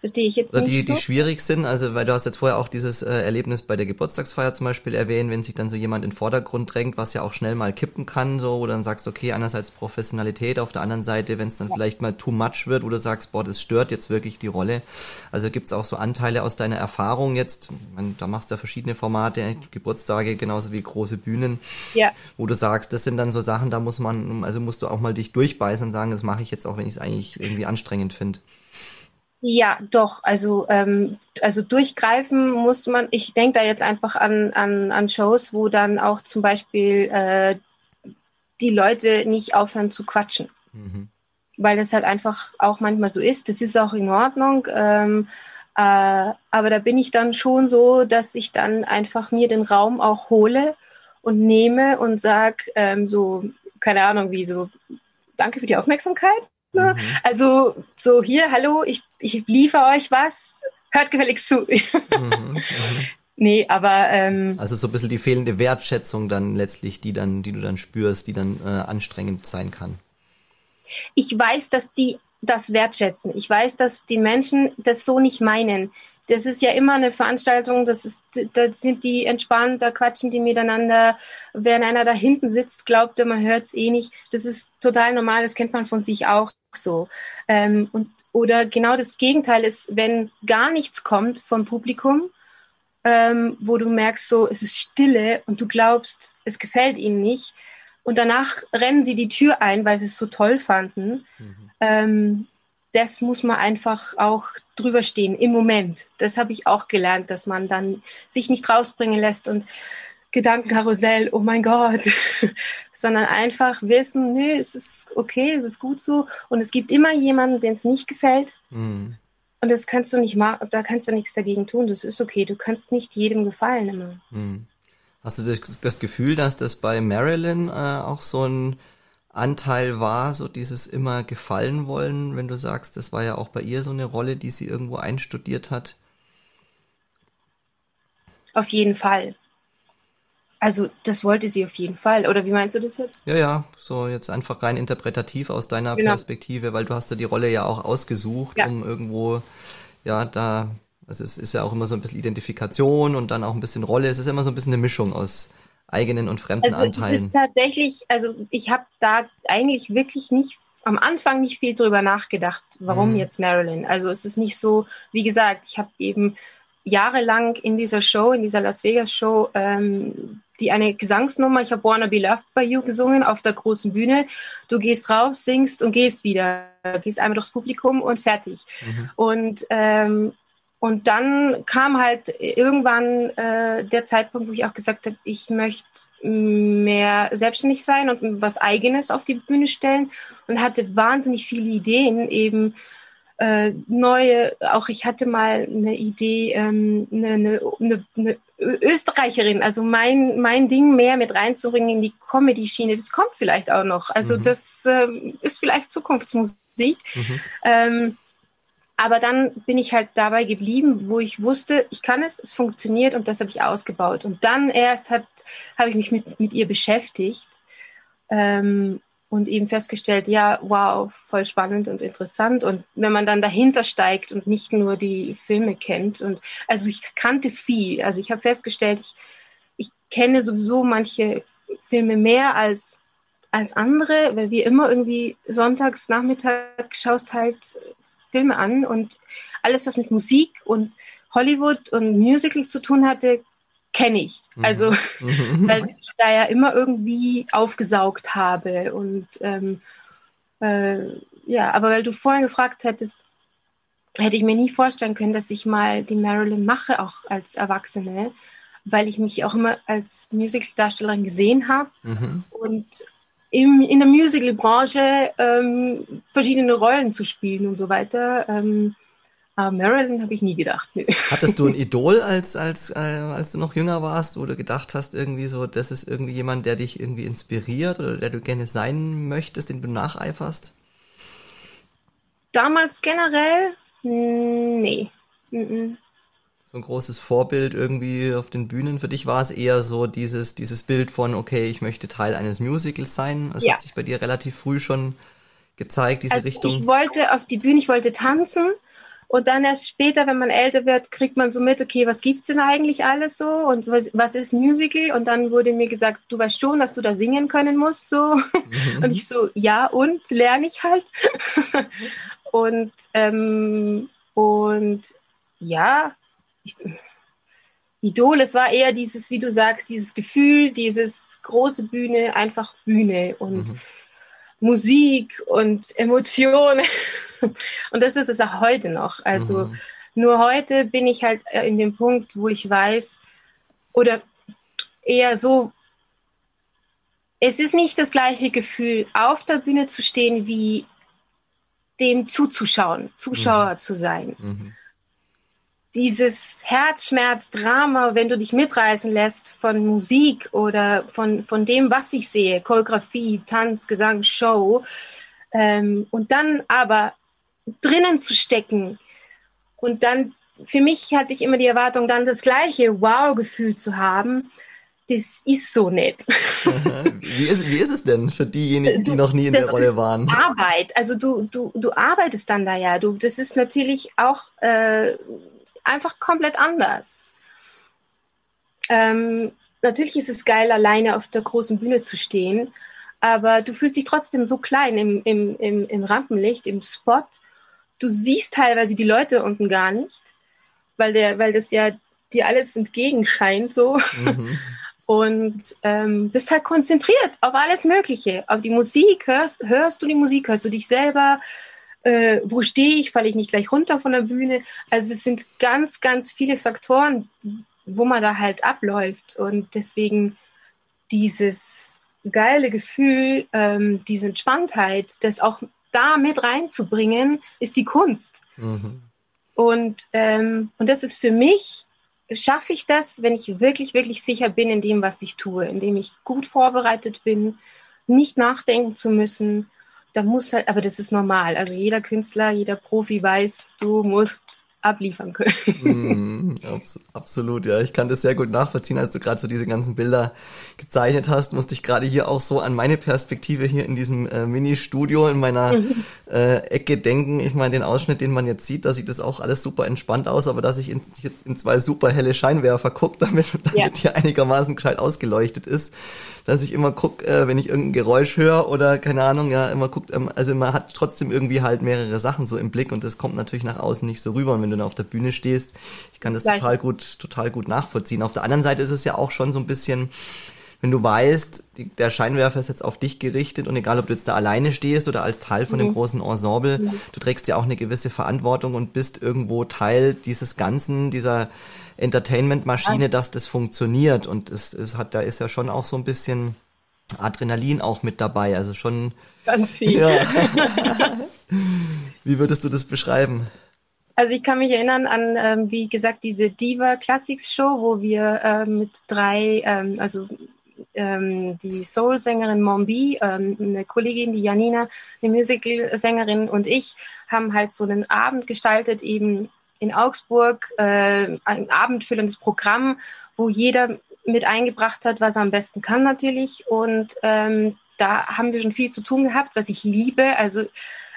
Verstehe ich jetzt Oder nicht die, so. die schwierig sind, also weil du hast jetzt vorher auch dieses äh, Erlebnis bei der Geburtstagsfeier zum Beispiel erwähnt, wenn sich dann so jemand in den Vordergrund drängt, was ja auch schnell mal kippen kann, so, wo dann sagst, okay, einerseits Professionalität, auf der anderen Seite, wenn es dann ja. vielleicht mal too much wird, wo du sagst, boah, das stört jetzt wirklich die Rolle. Also gibt's auch so Anteile aus deiner Erfahrung jetzt, man, da machst du ja verschiedene Formate, Geburtstage genauso wie große Bühnen, ja. wo du sagst, das sind dann so Sachen, da muss man, also musst du auch mal dich durchbeißen und sagen, das mache ich jetzt auch, wenn ich es eigentlich irgendwie anstrengend finde. Ja, doch. Also, ähm, also durchgreifen muss man. Ich denke da jetzt einfach an, an, an Shows, wo dann auch zum Beispiel äh, die Leute nicht aufhören zu quatschen. Mhm. Weil das halt einfach auch manchmal so ist. Das ist auch in Ordnung. Ähm, äh, aber da bin ich dann schon so, dass ich dann einfach mir den Raum auch hole und nehme und sag ähm, so, keine Ahnung, wie so, danke für die Aufmerksamkeit. Ne? Mhm. Also so hier, hallo, ich, ich liefere euch was, hört gefälligst zu. Mhm, [LAUGHS] mhm. Nee, aber ähm, also so ein bisschen die fehlende Wertschätzung dann letztlich, die dann, die du dann spürst, die dann äh, anstrengend sein kann. Ich weiß, dass die das wertschätzen. Ich weiß, dass die Menschen das so nicht meinen das ist ja immer eine Veranstaltung, das ist, da sind die entspannt, da quatschen die miteinander. Während einer da hinten sitzt, glaubt er, man hört es eh nicht. Das ist total normal, das kennt man von sich auch so. Ähm, und, oder genau das Gegenteil ist, wenn gar nichts kommt vom Publikum, ähm, wo du merkst, so, es ist Stille und du glaubst, es gefällt ihnen nicht. Und danach rennen sie die Tür ein, weil sie es so toll fanden. Mhm. Ähm, das muss man einfach auch drüber stehen im Moment. Das habe ich auch gelernt, dass man dann sich nicht rausbringen lässt und Gedankenkarussell, oh mein Gott, [LAUGHS] sondern einfach wissen, nö, es ist okay, es ist gut so und es gibt immer jemanden, den es nicht gefällt. Mhm. Und das kannst du nicht machen, da kannst du nichts dagegen tun. Das ist okay. Du kannst nicht jedem gefallen immer. Mhm. Hast du das Gefühl, dass das bei Marilyn äh, auch so ein Anteil war, so dieses immer gefallen wollen, wenn du sagst, das war ja auch bei ihr so eine Rolle, die sie irgendwo einstudiert hat? Auf jeden Fall. Also das wollte sie auf jeden Fall. Oder wie meinst du das jetzt? Ja, ja, so jetzt einfach rein interpretativ aus deiner genau. Perspektive, weil du hast ja die Rolle ja auch ausgesucht, ja. um irgendwo, ja, da, also es ist ja auch immer so ein bisschen Identifikation und dann auch ein bisschen Rolle. Es ist immer so ein bisschen eine Mischung aus eigenen und fremden also Anteilen? Es ist tatsächlich, also ich habe da eigentlich wirklich nicht am Anfang nicht viel drüber nachgedacht, warum mhm. jetzt Marilyn. Also es ist nicht so, wie gesagt, ich habe eben jahrelang in dieser Show, in dieser Las Vegas Show, ähm, die eine Gesangsnummer, ich habe Wanna Be Loved by You gesungen auf der großen Bühne. Du gehst raus, singst und gehst wieder, gehst einmal durchs Publikum und fertig. Mhm. Und ähm, und dann kam halt irgendwann äh, der Zeitpunkt, wo ich auch gesagt habe, ich möchte mehr selbstständig sein und was Eigenes auf die Bühne stellen und hatte wahnsinnig viele Ideen, eben äh, neue, auch ich hatte mal eine Idee, ähm, eine, eine, eine, eine Österreicherin, also mein, mein Ding mehr mit reinzubringen in die Comedy-Schiene, das kommt vielleicht auch noch. Also mhm. das äh, ist vielleicht Zukunftsmusik. Mhm. Ähm, aber dann bin ich halt dabei geblieben, wo ich wusste, ich kann es, es funktioniert und das habe ich ausgebaut. Und dann erst habe ich mich mit, mit ihr beschäftigt ähm, und eben festgestellt, ja, wow, voll spannend und interessant. Und wenn man dann dahinter steigt und nicht nur die Filme kennt und also ich kannte viel. Also ich habe festgestellt, ich, ich kenne sowieso manche Filme mehr als als andere, weil wir immer irgendwie sonntags Nachmittag schaust halt Filme an und alles, was mit Musik und Hollywood und Musical zu tun hatte, kenne ich. Mhm. Also, [LAUGHS] weil ich da ja immer irgendwie aufgesaugt habe. Und ähm, äh, ja, aber weil du vorhin gefragt hättest, hätte ich mir nie vorstellen können, dass ich mal die Marilyn mache, auch als Erwachsene, weil ich mich auch immer als Musical-Darstellerin gesehen habe. Mhm. Und im, in der Musical-Branche ähm, verschiedene Rollen zu spielen und so weiter. Ähm, Aber Marilyn habe ich nie gedacht. Nö. Hattest du ein [LAUGHS] Idol, als, als, äh, als du noch jünger warst, wo du gedacht hast, irgendwie so, das ist irgendwie jemand, der dich irgendwie inspiriert oder der du gerne sein möchtest, den du nacheiferst? Damals generell? Nee. So ein großes Vorbild irgendwie auf den Bühnen für dich war es eher so dieses, dieses Bild von, okay, ich möchte Teil eines Musicals sein. Das ja. hat sich bei dir relativ früh schon gezeigt, diese also Richtung. Ich wollte auf die Bühne, ich wollte tanzen und dann erst später, wenn man älter wird, kriegt man so mit, okay, was gibt's denn eigentlich alles so und was, was ist Musical? Und dann wurde mir gesagt, du weißt schon, dass du da singen können musst, so. Mhm. Und ich so, ja, und lerne ich halt. [LAUGHS] und, ähm, und ja, ich, Idol, es war eher dieses, wie du sagst, dieses Gefühl, dieses große Bühne, einfach Bühne und mhm. Musik und Emotionen. [LAUGHS] und das ist es auch heute noch. Also mhm. nur heute bin ich halt äh, in dem Punkt, wo ich weiß, oder eher so, es ist nicht das gleiche Gefühl, auf der Bühne zu stehen, wie dem zuzuschauen, Zuschauer mhm. zu sein. Mhm dieses Herzschmerz-Drama, wenn du dich mitreißen lässt von Musik oder von, von dem, was ich sehe, Choreografie, Tanz, Gesang, Show, ähm, und dann aber drinnen zu stecken und dann, für mich hatte ich immer die Erwartung, dann das gleiche Wow-Gefühl zu haben, das ist so nett. [LAUGHS] wie, ist, wie ist es denn für diejenigen, die noch nie in das der Rolle waren? Arbeit. Also du, du, du arbeitest dann da ja. Du, das ist natürlich auch äh, einfach komplett anders. Ähm, natürlich ist es geil, alleine auf der großen Bühne zu stehen, aber du fühlst dich trotzdem so klein im, im, im, im Rampenlicht, im Spot. Du siehst teilweise die Leute unten gar nicht, weil, der, weil das ja dir alles entgegenscheint so. Mhm. [LAUGHS] Und ähm, bist halt konzentriert auf alles Mögliche. Auf die Musik, hörst, hörst du die Musik, hörst du dich selber, äh, wo stehe ich, falle ich nicht gleich runter von der Bühne. Also es sind ganz, ganz viele Faktoren, wo man da halt abläuft. Und deswegen dieses geile Gefühl, ähm, diese Entspanntheit, das auch da mit reinzubringen, ist die Kunst. Mhm. Und, ähm, und das ist für mich, schaffe ich das, wenn ich wirklich, wirklich sicher bin in dem, was ich tue, indem ich gut vorbereitet bin, nicht nachdenken zu müssen, da muss halt, aber das ist normal. Also jeder Künstler, jeder Profi weiß, du musst abliefern können. Mm, abs absolut, ja. Ich kann das sehr gut nachvollziehen, als du gerade so diese ganzen Bilder gezeichnet hast, musste ich gerade hier auch so an meine Perspektive hier in diesem äh, Mini-Studio in meiner mhm. äh, Ecke denken. Ich meine, den Ausschnitt, den man jetzt sieht, da sieht das auch alles super entspannt aus, aber dass ich in, jetzt in zwei super helle Scheinwerfer gucke, [LAUGHS] damit, damit ja. hier einigermaßen gescheit ausgeleuchtet ist, dass ich immer guck, äh, wenn ich irgendein Geräusch höre oder keine Ahnung, ja, immer guckt, ähm, also man hat trotzdem irgendwie halt mehrere Sachen so im Blick und das kommt natürlich nach außen nicht so rüber. Und wenn du dann auf der Bühne stehst, ich kann das Gleich. total gut, total gut nachvollziehen. Auf der anderen Seite ist es ja auch schon so ein bisschen, wenn du weißt, die, der Scheinwerfer ist jetzt auf dich gerichtet und egal, ob du jetzt da alleine stehst oder als Teil von mhm. dem großen Ensemble, mhm. du trägst ja auch eine gewisse Verantwortung und bist irgendwo Teil dieses Ganzen, dieser Entertainment-Maschine, dass das funktioniert. Und es, es hat, da ist ja schon auch so ein bisschen Adrenalin auch mit dabei. Also schon. Ganz viel. Ja. [LAUGHS] Wie würdest du das beschreiben? Also ich kann mich erinnern an, ähm, wie gesagt, diese Diva Classics Show, wo wir ähm, mit drei, ähm, also ähm, die Soul-Sängerin Mombi, ähm, eine Kollegin, die Janina, eine Musical-Sängerin und ich haben halt so einen Abend gestaltet, eben in Augsburg äh, ein abendfüllendes Programm, wo jeder mit eingebracht hat, was er am besten kann natürlich. Und ähm, da haben wir schon viel zu tun gehabt, was ich liebe. Also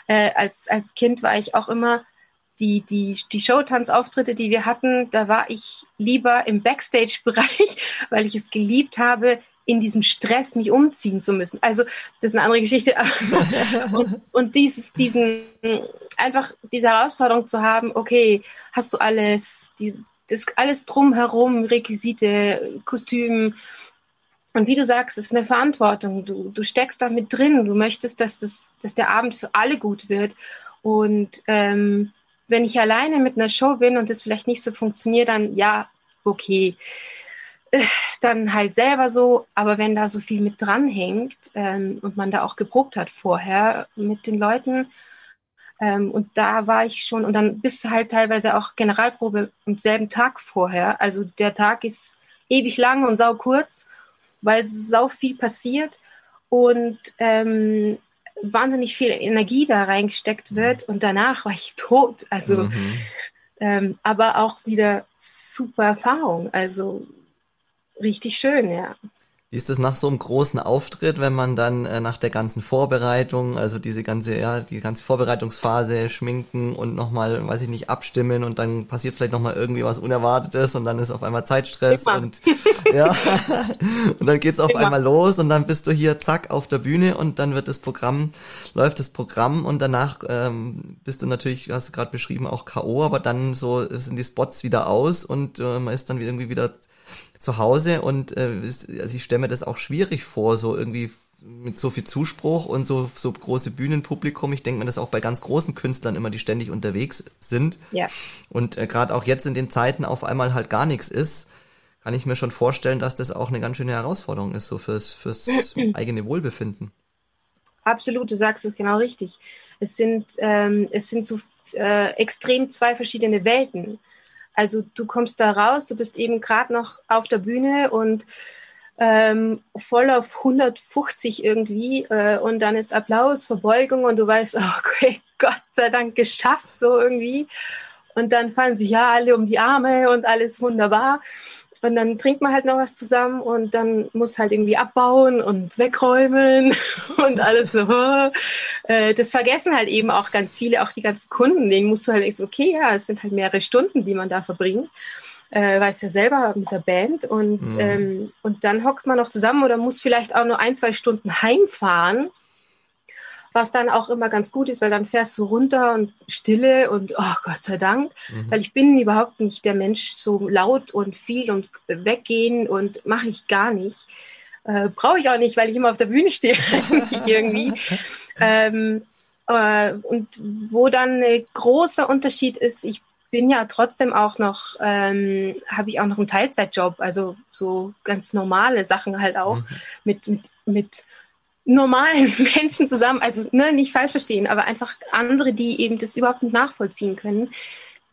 äh, als, als Kind war ich auch immer die, die, die Showtanzauftritte, die wir hatten, da war ich lieber im Backstage-Bereich, [LAUGHS] weil ich es geliebt habe, in diesem Stress mich umziehen zu müssen. Also das ist eine andere Geschichte. [LAUGHS] und, und dieses, diesen einfach diese Herausforderung zu haben, okay, hast du alles, die, das alles drumherum, Requisite, Kostüm. Und wie du sagst, es ist eine Verantwortung. Du, du steckst da mit drin. Du möchtest, dass, das, dass der Abend für alle gut wird. Und ähm, wenn ich alleine mit einer Show bin und das vielleicht nicht so funktioniert, dann ja, okay. Dann halt selber so, aber wenn da so viel mit dranhängt ähm, und man da auch geprobt hat vorher mit den Leuten, Ähm, und da war ich schon, und dann bist du halt teilweise auch Generalprobe am selben Tag vorher. Also der Tag ist ewig lang und sau kurz, weil sau viel passiert. Und ähm, wahnsinnig viel Energie da reingesteckt wird. Und danach war ich tot. Also, mhm. ähm, aber auch wieder super Erfahrung. Also richtig schön, ja. Wie ist das nach so einem großen Auftritt, wenn man dann äh, nach der ganzen Vorbereitung, also diese ganze, ja, die ganze Vorbereitungsphase schminken und nochmal, weiß ich nicht, abstimmen und dann passiert vielleicht nochmal irgendwie was Unerwartetes und dann ist auf einmal Zeitstress Immer. und ja, [LAUGHS] und dann geht's auf Immer. einmal los und dann bist du hier zack auf der Bühne und dann wird das Programm, läuft das Programm und danach ähm, bist du natürlich, hast du gerade beschrieben, auch K.O., aber dann so sind die Spots wieder aus und äh, man ist dann irgendwie wieder zu Hause und äh, also ich stelle mir das auch schwierig vor, so irgendwie mit so viel Zuspruch und so, so große Bühnenpublikum. Ich denke mir das auch bei ganz großen Künstlern immer, die ständig unterwegs sind. Ja. Und äh, gerade auch jetzt in den Zeiten auf einmal halt gar nichts ist, kann ich mir schon vorstellen, dass das auch eine ganz schöne Herausforderung ist, so fürs, fürs [CLEARS THROAT] eigene Wohlbefinden. Absolut, du sagst es genau richtig. Es sind, ähm, es sind so äh, extrem zwei verschiedene Welten. Also du kommst da raus, du bist eben gerade noch auf der Bühne und ähm, voll auf 150 irgendwie äh, und dann ist Applaus, Verbeugung und du weißt, [LAUGHS] okay, Gott sei Dank geschafft so irgendwie. Und dann fallen sich ja alle um die Arme und alles wunderbar. Und dann trinkt man halt noch was zusammen und dann muss halt irgendwie abbauen und wegräumen [LAUGHS] und alles so. Äh, das vergessen halt eben auch ganz viele, auch die ganzen Kunden. Denen musst du halt so, okay, ja, es sind halt mehrere Stunden, die man da verbringt. Äh, weiß ja selber mit der Band und, mhm. ähm, und dann hockt man noch zusammen oder muss vielleicht auch nur ein, zwei Stunden heimfahren was dann auch immer ganz gut ist, weil dann fährst du runter und Stille und oh Gott sei Dank, mhm. weil ich bin überhaupt nicht der Mensch so laut und viel und weggehen und mache ich gar nicht. Äh, Brauche ich auch nicht, weil ich immer auf der Bühne stehe [LAUGHS] irgendwie. ähm, äh, und wo dann ein großer Unterschied ist, ich bin ja trotzdem auch noch, ähm, habe ich auch noch einen Teilzeitjob, also so ganz normale Sachen halt auch mhm. mit, mit, mit normalen [LAUGHS] Menschen zusammen, also ne, nicht falsch verstehen, aber einfach andere, die eben das überhaupt nicht nachvollziehen können,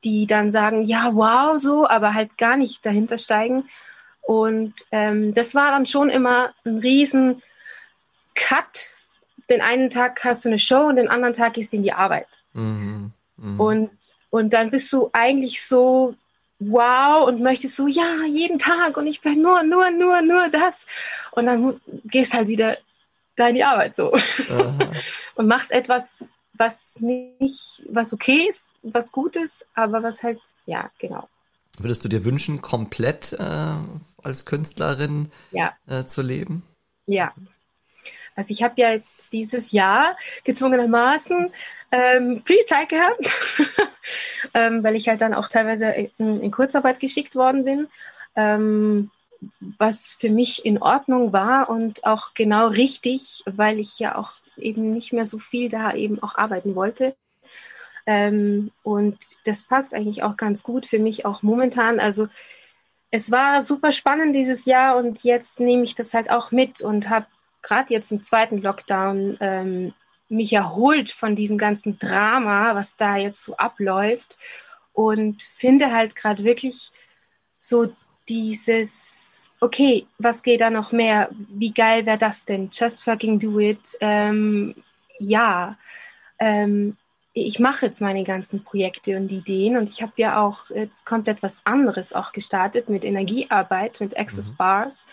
die dann sagen, ja, wow, so, aber halt gar nicht dahinter steigen. Und ähm, das war dann schon immer ein riesen Cut. Den einen Tag hast du eine Show und den anderen Tag gehst du in die Arbeit. Mhm. Mhm. Und, und dann bist du eigentlich so wow und möchtest so, ja, jeden Tag und ich bin nur, nur, nur, nur das. Und dann gehst halt wieder deine Arbeit so. [LAUGHS] und machst etwas, was nicht, was okay ist, was gut ist, aber was halt, ja, genau. Würdest du dir wünschen, komplett äh, als Künstlerin ja. äh, zu leben? Ja. Also ich habe ja jetzt dieses Jahr gezwungenermaßen ähm, viel Zeit gehabt, [LAUGHS] ähm, weil ich halt dann auch teilweise in, in Kurzarbeit geschickt worden bin. Ähm, was für mich in Ordnung war und auch genau richtig, weil ich ja auch eben nicht mehr so viel da eben auch arbeiten wollte. Ähm, und das passt eigentlich auch ganz gut für mich auch momentan. Also es war super spannend dieses Jahr und jetzt nehme ich das halt auch mit und habe gerade jetzt im zweiten Lockdown ähm, mich erholt von diesem ganzen Drama, was da jetzt so abläuft und finde halt gerade wirklich so dieses, okay, was geht da noch mehr? Wie geil wäre das denn? Just fucking do it. Ähm, ja, ähm, ich mache jetzt meine ganzen Projekte und Ideen und ich habe ja auch jetzt komplett was anderes auch gestartet mit Energiearbeit, mit Access mhm. Bars,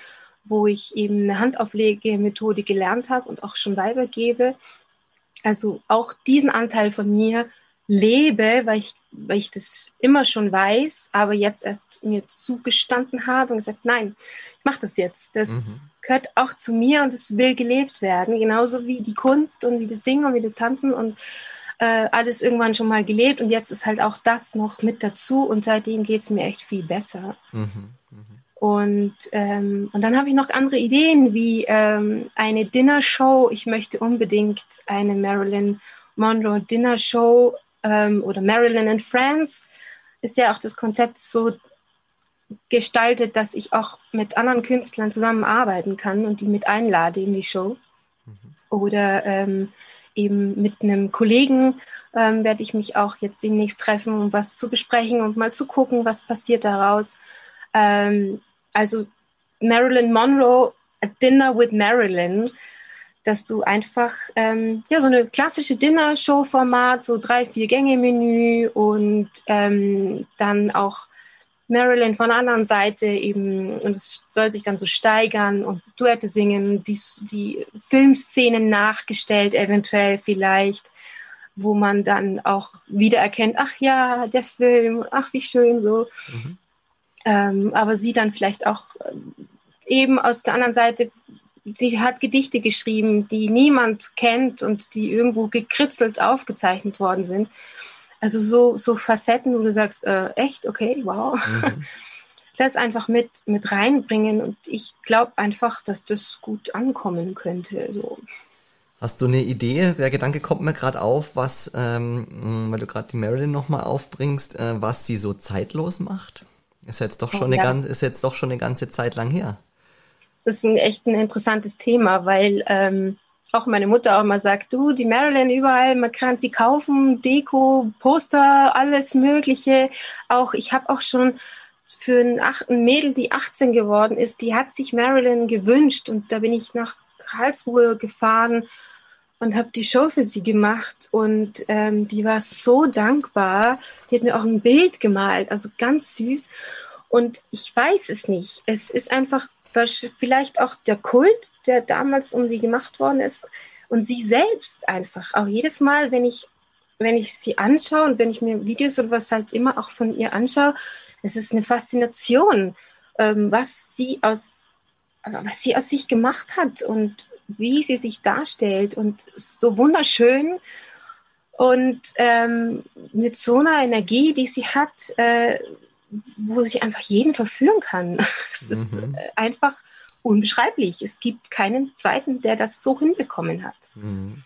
wo ich eben eine Handauflegemethode gelernt habe und auch schon weitergebe. Also auch diesen Anteil von mir lebe, weil ich, weil ich das immer schon weiß, aber jetzt erst mir zugestanden habe und gesagt, nein, ich mache das jetzt. Das mhm. gehört auch zu mir und es will gelebt werden, genauso wie die Kunst und wie das Singen und wie das Tanzen und äh, alles irgendwann schon mal gelebt und jetzt ist halt auch das noch mit dazu und seitdem geht es mir echt viel besser. Mhm. Mhm. Und, ähm, und dann habe ich noch andere Ideen wie ähm, eine Dinnershow. Ich möchte unbedingt eine Marilyn Monroe Dinnershow ähm, oder Marilyn and Friends ist ja auch das Konzept so gestaltet, dass ich auch mit anderen Künstlern zusammenarbeiten kann und die mit einlade in die Show. Mhm. Oder ähm, eben mit einem Kollegen ähm, werde ich mich auch jetzt demnächst treffen, um was zu besprechen und mal zu gucken, was passiert daraus. Ähm, also Marilyn Monroe, A Dinner with Marilyn, dass du einfach ähm, ja so eine klassische Dinner-Show-Format, so drei, vier Gänge-Menü und ähm, dann auch Marilyn von der anderen Seite eben, und es soll sich dann so steigern und Duette singen, die, die Filmszenen nachgestellt, eventuell vielleicht, wo man dann auch wiedererkennt, ach ja, der Film, ach wie schön so. Mhm. Ähm, aber sie dann vielleicht auch ähm, eben aus der anderen Seite, sie hat Gedichte geschrieben, die niemand kennt und die irgendwo gekritzelt aufgezeichnet worden sind. Also so, so Facetten, wo du sagst, äh, echt, okay, wow. Mhm. [LAUGHS] Das einfach mit, mit reinbringen und ich glaube einfach, dass das gut ankommen könnte. So. Hast du eine Idee? Der Gedanke kommt mir gerade auf, was, ähm, weil du gerade die Marilyn nochmal aufbringst, äh, was sie so zeitlos macht? Ist jetzt doch oh, schon oh, eine ganze, ist jetzt doch schon eine ganze Zeit lang her. Das ist ein echt ein interessantes Thema, weil ähm, auch meine Mutter auch immer sagt, du, die Marilyn überall, man kann sie kaufen, Deko, Poster, alles Mögliche. Auch ich habe auch schon für ein, ein Mädel, die 18 geworden ist, die hat sich Marilyn gewünscht und da bin ich nach Karlsruhe gefahren und habe die Show für sie gemacht und ähm, die war so dankbar. Die hat mir auch ein Bild gemalt, also ganz süß. Und ich weiß es nicht. Es ist einfach vielleicht auch der Kult, der damals um sie gemacht worden ist und sie selbst einfach. Auch jedes Mal, wenn ich, wenn ich sie anschaue und wenn ich mir Videos oder was halt immer auch von ihr anschaue, es ist eine Faszination, ähm, was sie aus, was sie aus sich gemacht hat und wie sie sich darstellt und so wunderschön und ähm, mit so einer Energie, die sie hat, äh, wo sich einfach jeden verführen kann. [LAUGHS] Es mhm. ist äh, einfach unbeschreiblich. Es gibt keinen zweiten, der das so hinbekommen hat. Mhm.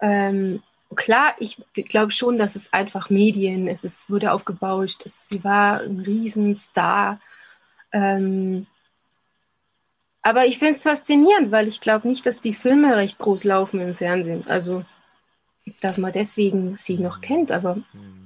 Ähm, klar, ich glaube schon, dass es einfach Medien, es ist, wurde aufgebauscht, es, sie war ein Riesenstar. Ähm, aber ich finde es faszinierend, weil ich glaube nicht, dass die Filme recht groß laufen im Fernsehen. Also, dass man deswegen sie noch kennt. Also, mhm.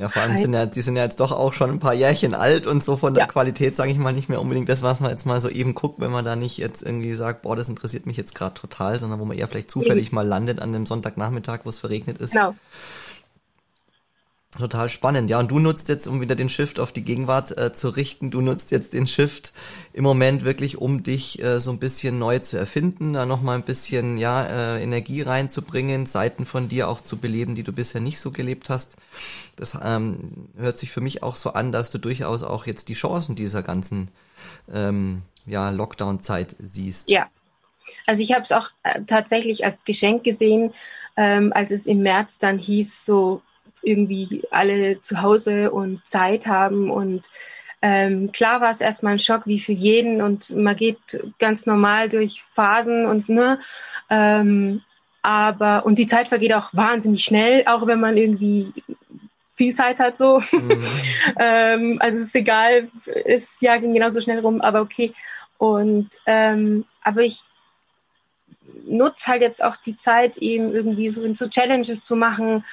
Ja, vor allem sind ja, die sind ja jetzt doch auch schon ein paar Jährchen alt und so von der ja. Qualität, sage ich mal, nicht mehr unbedingt das, was man jetzt mal so eben guckt, wenn man da nicht jetzt irgendwie sagt, boah, das interessiert mich jetzt gerade total, sondern wo man eher vielleicht zufällig mal landet an dem Sonntagnachmittag, wo es verregnet ist. Genau. Total spannend, ja. Und du nutzt jetzt, um wieder den Shift auf die Gegenwart äh, zu richten, du nutzt jetzt den Shift im Moment wirklich, um dich äh, so ein bisschen neu zu erfinden, da nochmal ein bisschen ja äh, Energie reinzubringen, Seiten von dir auch zu beleben, die du bisher nicht so gelebt hast. Das ähm, hört sich für mich auch so an, dass du durchaus auch jetzt die Chancen dieser ganzen ähm, ja, Lockdown-Zeit siehst. Ja, also ich habe es auch äh, tatsächlich als Geschenk gesehen, ähm, als es im März dann hieß, so irgendwie alle zu Hause und Zeit haben und ähm, klar war es erstmal ein Schock wie für jeden und man geht ganz normal durch Phasen und ne, ähm, aber und die Zeit vergeht auch wahnsinnig schnell, auch wenn man irgendwie viel Zeit hat so. Mhm. [LAUGHS] ähm, also es ist egal, es ja ging genauso schnell rum, aber okay. Und ähm, aber ich nutze halt jetzt auch die Zeit eben irgendwie so in so Challenges zu machen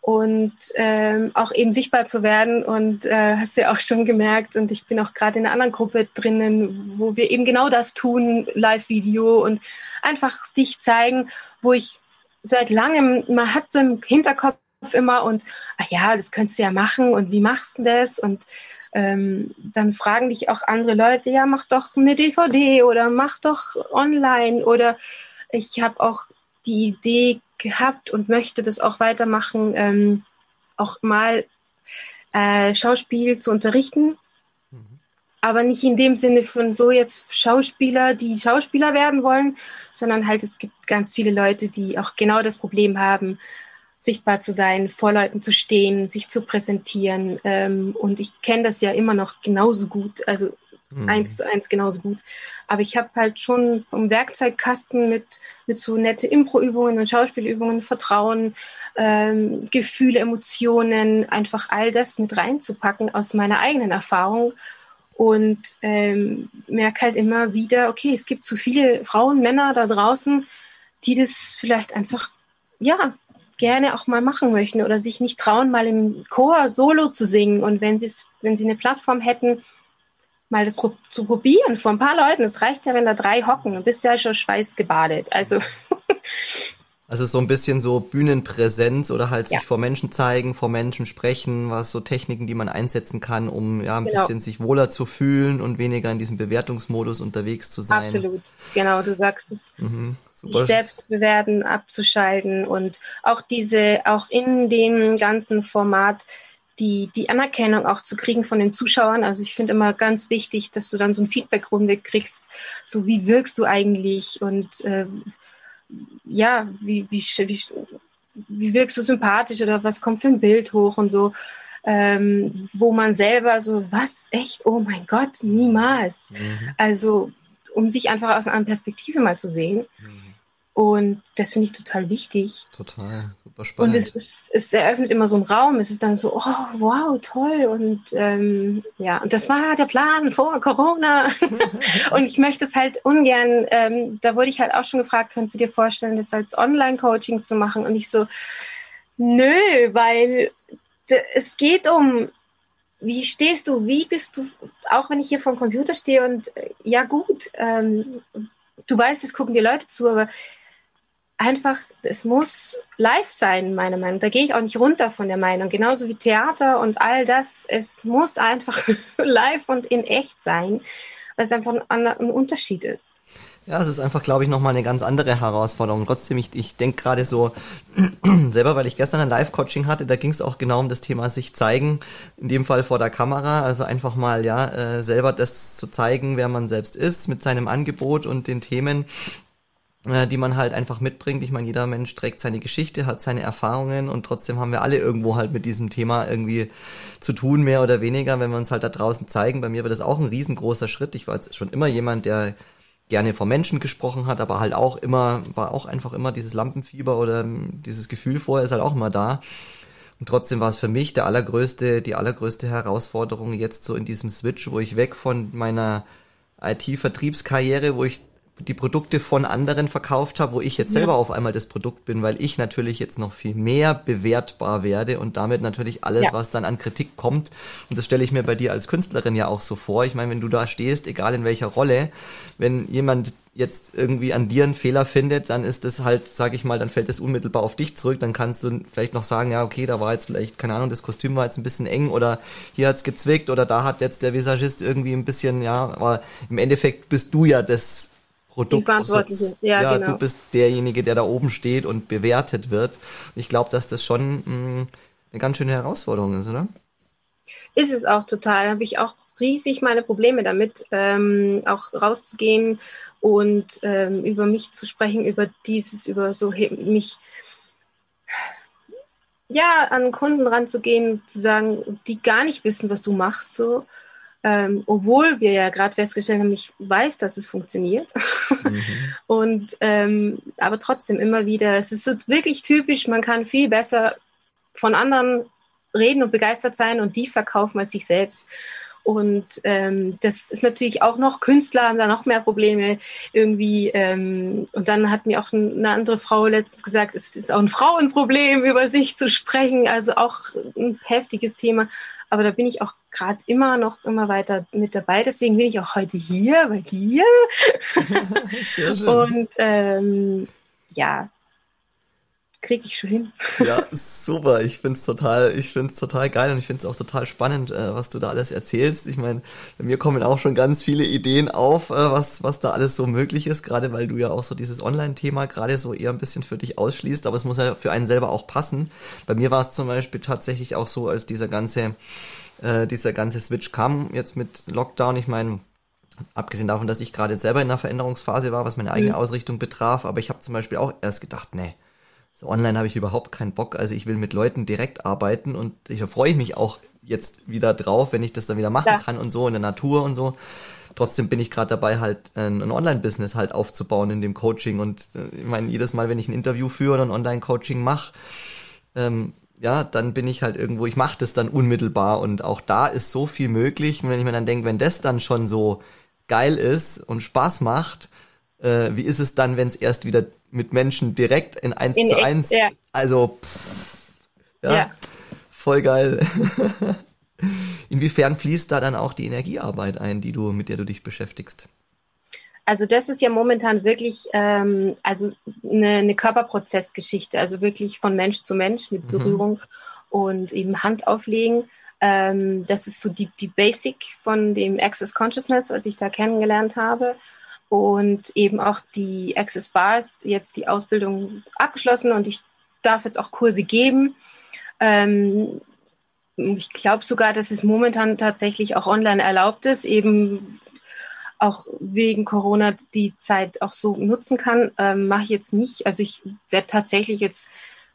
und ähm, auch eben sichtbar zu werden. Und äh, hast du ja auch schon gemerkt, und ich bin auch gerade in einer anderen Gruppe drinnen, wo wir eben genau das tun, Live-Video und einfach dich zeigen, wo ich seit langem, man hat so im Hinterkopf immer und, ach ja, das könntest du ja machen und wie machst du das? Und ähm, dann fragen dich auch andere Leute, ja, mach doch eine DVD oder mach doch online oder ich habe auch die Idee gehabt und möchte das auch weitermachen, ähm, auch mal äh, Schauspiel zu unterrichten. Mhm. Aber nicht in dem Sinne von so jetzt Schauspieler, die Schauspieler werden wollen, sondern halt es gibt ganz viele Leute, die auch genau das Problem haben, sichtbar zu sein, vor Leuten zu stehen, sich zu präsentieren. Ähm, und ich kenne das ja immer noch genauso gut. Also Mhm. Eins zu eins genauso gut. Aber ich habe halt schon einen Werkzeugkasten mit, mit so nette Impro-Übungen und Schauspielübungen, Vertrauen, ähm, Gefühle, Emotionen, einfach all das mit reinzupacken aus meiner eigenen Erfahrung. Und ähm, merke halt immer wieder, okay, es gibt zu viele Frauen, Männer da draußen, die das vielleicht einfach, ja, gerne auch mal machen möchten oder sich nicht trauen, mal im Chor Solo zu singen. Und wenn wenn sie eine Plattform hätten, mal das zu probieren vor ein paar Leuten. Es reicht ja, wenn da drei hocken. Du bist ja schon schweißgebadet. Also [LAUGHS] Also so ein bisschen so Bühnenpräsenz oder halt sich ja. vor Menschen zeigen, vor Menschen sprechen, was so Techniken, die man einsetzen kann, um ja ein genau. bisschen sich wohler zu fühlen und weniger in diesem Bewertungsmodus unterwegs zu sein. Absolut, genau, du sagst es. Mhm, sich selbst bewerten, abzuschalten und auch diese, auch in dem ganzen Format die, die Anerkennung auch zu kriegen von den Zuschauern. Also ich finde immer ganz wichtig, dass du dann so ein Feedbackrunde kriegst, so wie wirkst du eigentlich und äh, ja, wie, wie, wie, wie wirkst du sympathisch oder was kommt für ein Bild hoch und so, ähm, wo man selber so, was, echt, oh mein Gott, niemals. Mhm. Also, um sich einfach aus einer anderen Perspektive mal zu sehen. Mhm. Und das finde ich total wichtig. Total, super spannend. Und es, ist, es eröffnet immer so einen Raum. Es ist dann so, oh, wow, toll. Und ähm, ja, und das war der Plan vor Corona. [LAUGHS] und ich möchte es halt ungern, ähm, da wurde ich halt auch schon gefragt, könntest du dir vorstellen, das als Online-Coaching zu machen? Und ich so, nö, weil es geht um, wie stehst du, wie bist du, auch wenn ich hier vor dem Computer stehe und äh, ja gut, ähm, du weißt, es gucken die Leute zu, aber einfach, es muss live sein, meiner Meinung. Da gehe ich auch nicht runter von der Meinung. Genauso wie Theater und all das. Es muss einfach [LAUGHS] live und in echt sein, weil es einfach ein, ein Unterschied ist. Ja, es ist einfach, glaube ich, nochmal eine ganz andere Herausforderung. Trotzdem, ich, ich denke gerade so, [CLEARS THROAT] selber, weil ich gestern ein Live-Coaching hatte, da ging es auch genau um das Thema sich zeigen, in dem Fall vor der Kamera, also einfach mal, ja, äh, selber das zu zeigen, wer man selbst ist, mit seinem Angebot und den Themen äh, die man halt einfach mitbringt. Ich meine, jeder Mensch trägt seine Geschichte, hat seine Erfahrungen und trotzdem haben wir alle irgendwo halt mit diesem Thema irgendwie zu tun, mehr oder weniger, wenn wir uns halt da draußen zeigen. Bei mir war das auch ein riesengroßer Schritt. Ich war jetzt schon immer jemand, der gerne vor Menschen gesprochen hat, aber halt auch immer, war auch einfach immer dieses Lampenfieber oder dieses Gefühl vorher ist halt auch immer da. Und trotzdem war es für mich der allergrößte, die allergrößte Herausforderung jetzt so in diesem Switch, wo ich weg von meiner IT-Vertriebskarriere, wo ich die Produkte von anderen verkauft habe, wo ich jetzt selber ja. auf einmal das Produkt bin, weil ich natürlich jetzt noch viel mehr bewertbar werde und damit natürlich alles, ja. was dann an Kritik kommt. Und das stelle ich mir bei dir als Künstlerin ja auch so vor. Ich meine, wenn du da stehst, egal in welcher Rolle, wenn jemand jetzt irgendwie an dir einen Fehler findet, dann ist das halt, sag ich mal, dann fällt das unmittelbar auf dich zurück. Dann kannst du vielleicht noch sagen, ja, okay, da war jetzt vielleicht, keine Ahnung, das Kostüm war jetzt ein bisschen eng oder hier hat's gezwickt oder da hat jetzt der Visagist irgendwie ein bisschen, ja, aber im Endeffekt bist du ja das Produkt. Die Ja, ja genau. du bist derjenige, der da oben steht und bewertet wird. Ich glaube, dass das schon mh, mm, eine ganz schöne Herausforderung ist, oder? Ist es auch total. Da habe ich auch riesig meine Probleme damit, ähm, auch rauszugehen und ähm, über mich zu sprechen, über dieses, über so mich ja an Kunden ranzugehen, zu sagen, die gar nicht wissen, was du machst, so ähm, obwohl wir ja gerade festgestellt haben, ich weiß, dass es funktioniert. Mhm. [LAUGHS] Und ähm, aber trotzdem immer wieder, es ist so wirklich typisch, man kann viel besser von anderen reden und begeistert sein und die verkaufen als sich selbst. Und ähm, das ist natürlich auch noch, Künstler haben da noch mehr Probleme irgendwie. Ähm, und dann hat mir auch eine andere Frau letztens gesagt, es ist auch ein Frauenproblem, [LAUGHS] über sich zu sprechen. Also auch ein heftiges Thema. Aber da bin ich auch gerade immer noch immer weiter mit dabei. Deswegen bin ich auch heute hier bei dir. [LAUGHS] Sehr schön. Und ähm, ja, kriege ich schon hin. [LAUGHS] Ja, super. Ich find's total, ich find's total geil und ich find's auch total spannend, äh, was du da alles erzählst. Ich meine, bei mir kommen auch schon ganz viele Ideen auf, äh, was, was da alles so möglich ist, gerade weil du ja auch so dieses Online-Thema gerade so eher ein bisschen für dich ausschließt, aber es muss ja für einen selber auch passen. Bei mir war es zum Beispiel tatsächlich auch so, als dieser ganze, äh, dieser ganze Switch kam jetzt mit Lockdown, ich meine, abgesehen davon, dass ich gerade selber in einer Veränderungsphase war, was meine eigene mhm. Ausrichtung betraf, aber ich habe zum Beispiel auch erst gedacht, nee, so online habe ich überhaupt keinen Bock. Also ich will mit Leuten direkt arbeiten und ich freue mich auch jetzt wieder drauf, wenn ich das dann wieder machen ja. kann und so in der Natur und so. Trotzdem bin ich gerade dabei, halt ein, ein Online-Business halt aufzubauen in dem Coaching. Und äh, ich meine, jedes Mal, wenn ich ein Interview führe oder ein Online-Coaching mache, ähm, ja, dann bin ich halt irgendwo, ich mache das dann unmittelbar und auch da ist so viel möglich. Und wenn ich mir dann denke, wenn das dann schon so geil ist und Spaß macht, äh, wie ist es dann, wenn es erst wieder mit Menschen direkt in eins in zu eins. Ja. Also pff, ja, ja, voll geil. [LAUGHS] Inwiefern fließt da dann auch die Energiearbeit ein, die du, mit der du dich beschäftigst? Also das ist ja momentan wirklich ähm, also eine, eine Körperprozessgeschichte, also wirklich von Mensch zu Mensch mit mhm. Berührung mhm. und eben Hand auflegen. Ähm, das ist so die, die Basic von dem Access Consciousness, was ich da kennengelernt habe. Und eben auch die Access Bars, jetzt die Ausbildung abgeschlossen und ich darf jetzt auch Kurse geben. Ähm, ich glaube sogar, dass es momentan tatsächlich auch online erlaubt ist, eben auch wegen Corona die Zeit auch so nutzen kann. Ähm, Mache ich jetzt nicht. Also ich werde tatsächlich jetzt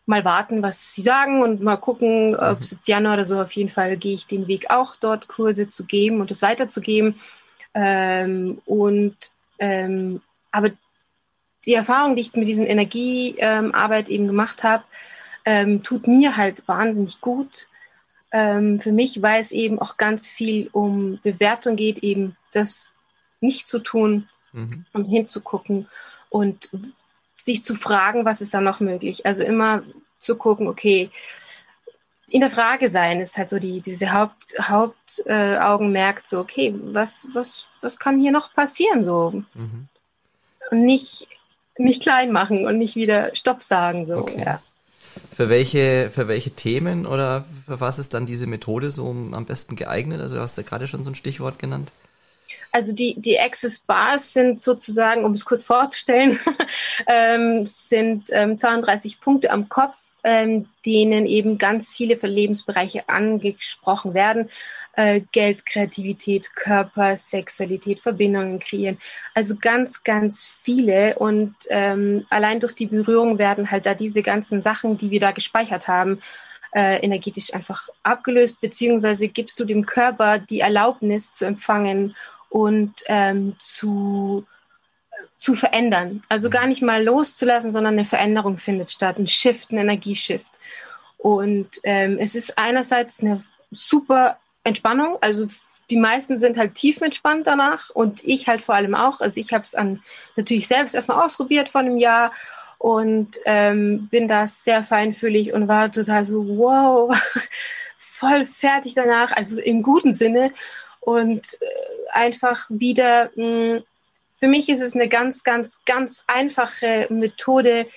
mal warten, was sie sagen und mal gucken, ob es jetzt Januar oder so, auf jeden Fall gehe ich den Weg auch dort Kurse zu geben und es weiterzugeben. Ähm, und ähm, aber die Erfahrung, die ich mit diesen Energiearbeit ähm, eben gemacht habe, ähm, tut mir halt wahnsinnig gut. Ähm, für mich, weil es eben auch ganz viel um Bewertung geht, eben das nicht zu tun mhm. und hinzugucken und sich zu fragen, was ist da noch möglich. Also immer zu gucken, okay, in der Frage sein ist halt so die, diese Haupt, Hauptaugenmerk, äh, so, okay, was, was, was kann hier noch passieren so? Mhm. Und nicht, nicht klein machen und nicht wieder Stopp sagen, so, okay. ja. Für welche, für welche Themen oder für was ist dann diese Methode so am besten geeignet? Also hast du gerade schon so ein Stichwort genannt. Also die, die Access Bars sind sozusagen, um es kurz vorzustellen, [LAUGHS] ähm, sind ähm, 32 Punkte am Kopf, ähm, denen eben ganz viele Lebensbereiche angesprochen werden. Äh, Geld, Kreativität, Körper, Sexualität, Verbindungen kreieren. Also ganz, ganz viele. Und ähm, allein durch die Berührung werden halt da diese ganzen Sachen, die wir da gespeichert haben, äh, energetisch einfach abgelöst, beziehungsweise gibst du dem Körper die Erlaubnis zu empfangen und ähm, zu, zu verändern. Also gar nicht mal loszulassen, sondern eine Veränderung findet statt, ein Shift, ein Energieshift. Und ähm, es ist einerseits eine super Entspannung, also die meisten sind halt tief entspannt danach und ich halt vor allem auch. Also ich habe es natürlich selbst erstmal ausprobiert vor einem Jahr und ähm, bin da sehr feinfühlig und war total so wow [LAUGHS] voll fertig danach, also im guten Sinne und äh, einfach wieder, mh, hm, für mich ist es eine ganz, ganz, ganz einfache Methode,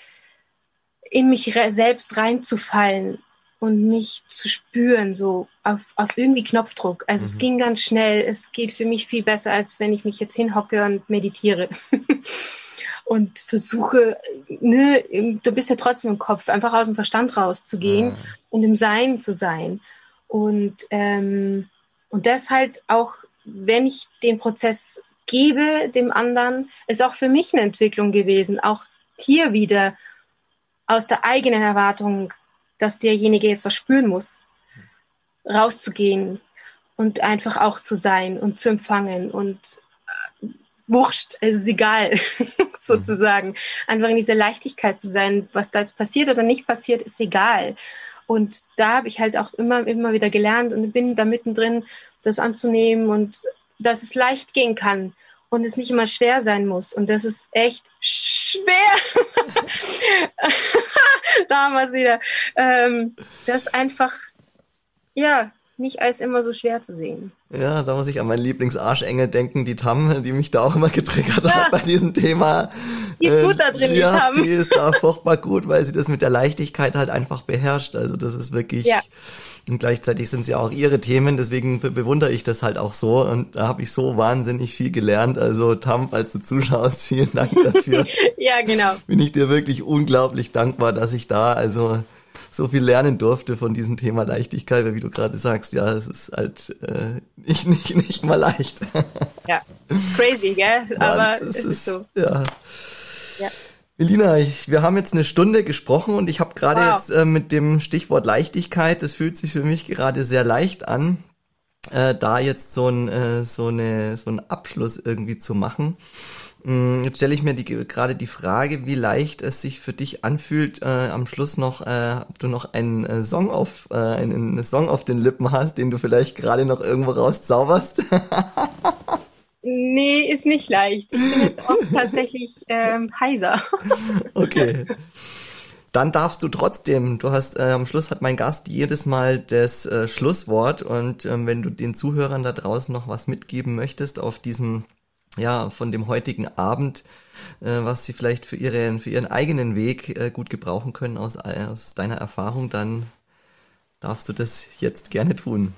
in mich selbst reinzufallen und mich zu spüren, so auf, auf irgendwie Knopfdruck. Also mhm. es ging ganz schnell. Es geht für mich viel besser, als wenn ich mich jetzt hinhocke und meditiere. [LAUGHS] und versuche, ne, du bist ja trotzdem im Kopf, einfach aus dem Verstand rauszugehen mhm. und im Sein zu sein. Und ähm, und das halt auch, wenn ich den Prozess gebe dem anderen, ist auch für mich eine Entwicklung gewesen. Auch hier wieder aus der eigenen Erwartung, dass derjenige jetzt was spüren muss, rauszugehen und einfach auch zu sein und zu empfangen und äh, wurscht, es ist egal, [LAUGHS] sozusagen. Einfach in dieser Leichtigkeit zu sein, was da jetzt passiert oder nicht passiert, ist egal. Und da habe ich halt auch immer, immer wieder gelernt und bin da mittendrin, das anzunehmen und dass es leicht gehen kann und es nicht immer schwer sein muss. Und das ist echt schwer. [LAUGHS] Damals wieder. Ähm, das einfach, ja, nicht als immer so schwer zu sehen. Ja, da muss ich an meinen Lieblingsarschengel denken, die Tam, die mich da auch immer getriggert ja. hat bei diesem Thema. Die ist gut da drin, die ja, Tam. Die ist da furchtbar gut, weil sie das mit der Leichtigkeit halt einfach beherrscht. Also das ist wirklich. Ja. Und gleichzeitig sind sie auch ihre Themen, deswegen bewundere ich das halt auch so. Und da habe ich so wahnsinnig viel gelernt. Also Tam, falls du zuschaust, [LAUGHS] vielen Dank dafür. [LAUGHS] ja, genau. Bin ich dir wirklich unglaublich dankbar, dass ich da also so viel lernen durfte von diesem Thema Leichtigkeit, weil wie du gerade sagst, ja, es ist halt äh, nicht, nicht, nicht mal leicht. ja, crazy, gell? [LAUGHS] Aber es, ist, ist so. Ja. ja. Melina, ich, wir haben jetzt eine Stunde gesprochen und ich habe gerade wow. jetzt äh, mit dem Stichwort Leichtigkeit, das fühlt sich für mich gerade sehr leicht an, äh, da jetzt so ein äh, so eine so einen Abschluss irgendwie zu machen. Mm, jetzt stelle ich mir die, gerade die Frage, wie leicht es sich für dich anfühlt, äh, am Schluss noch, äh, ob du noch einen äh, Song auf, äh, einen Song auf den Lippen hast, den du vielleicht gerade noch irgendwo rauszauberst. [LAUGHS] Nee, ist nicht leicht. Ich bin jetzt auch [LAUGHS] tatsächlich ähm, heiser. [LAUGHS] [LAUGHS] Okay. Dann darfst du trotzdem, du hast äh, am Schluss hat mein Gast jedes Mal das äh, Schlusswort und ähm, wenn du den Zuhörern da draußen noch was mitgeben möchtest auf diesem ja von dem heutigen Abend, äh, was sie vielleicht für ihren für ihren eigenen Weg äh, gut gebrauchen können aus aus deiner Erfahrung, dann darfst du das jetzt gerne tun.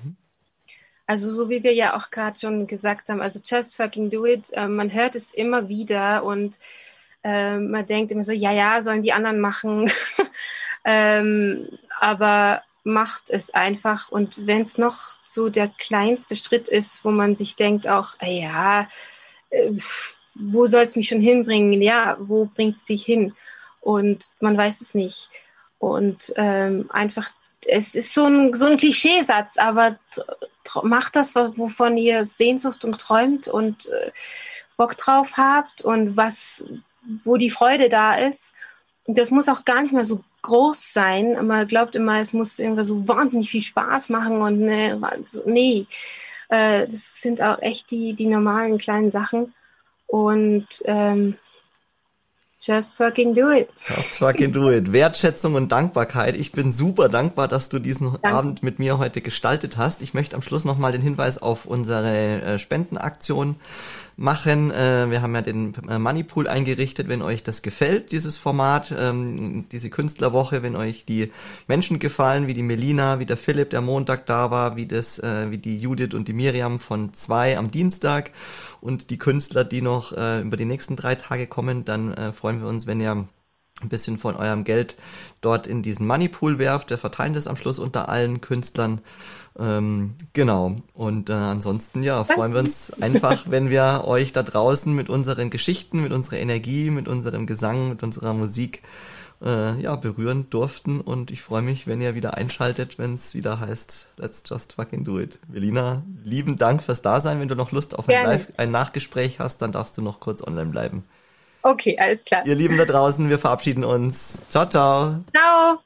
Also so wie wir ja auch gerade schon gesagt haben, also just fucking do it. Äh, man hört es immer wieder und äh, man denkt immer so, ja, ja, sollen die anderen machen. [LAUGHS] ähm, aber macht es einfach. Und wenn es noch so der kleinste Schritt ist, wo man sich denkt auch, äh, ja, äh, wo soll es mich schon hinbringen? Ja, wo bringt es dich hin? Und man weiß es nicht. Und ähm, einfach es ist so ein, so ein Klischeesatz, aber macht das, wovon ihr Sehnsucht und träumt und äh, Bock drauf habt und was, wo die Freude da ist. Und das muss auch gar nicht mehr so groß sein. Man glaubt immer, es muss irgendwie so wahnsinnig viel Spaß machen und ne, nee, äh, das sind auch echt die, die normalen kleinen Sachen. Und ähm, Just fucking do it. Just fucking do it. Wertschätzung und Dankbarkeit. Ich bin super dankbar, dass du diesen Danke. Abend mit mir heute gestaltet hast. Ich möchte am Schluss nochmal den Hinweis auf unsere äh, Spendenaktion machen. Äh, wir haben ja den äh, Moneypool eingerichtet, wenn euch das gefällt, dieses Format, ähm, diese Künstlerwoche, wenn euch die Menschen gefallen, wie die Melina, wie der Philipp, der Montag da war, wie das, äh, wie die Judith und die Miriam von zwei am Dienstag und die Künstler, die noch über die nächsten drei Tage kommen, dann freuen wir uns, wenn ihr ein bisschen von eurem Geld dort in diesen Moneypool werft. Wir verteilen das am Schluss unter allen Künstlern. Ähm, genau. Und äh, ansonsten, ja, freuen wir uns einfach, wenn wir euch da draußen mit unseren Geschichten, mit unserer Energie, mit unserem Gesang, mit unserer Musik äh, ja, berühren durften. Und ich freue mich, wenn ihr wieder einschaltet, wenn es wieder heißt, let's just fucking do it. Velina, lieben Dank fürs Dasein. Wenn du noch Lust auf ein, Live, ein Nachgespräch hast, dann darfst du noch kurz online bleiben. Okay, alles klar. Ihr Lieben da draußen, wir verabschieden uns. Ciao, ciao. Ciao.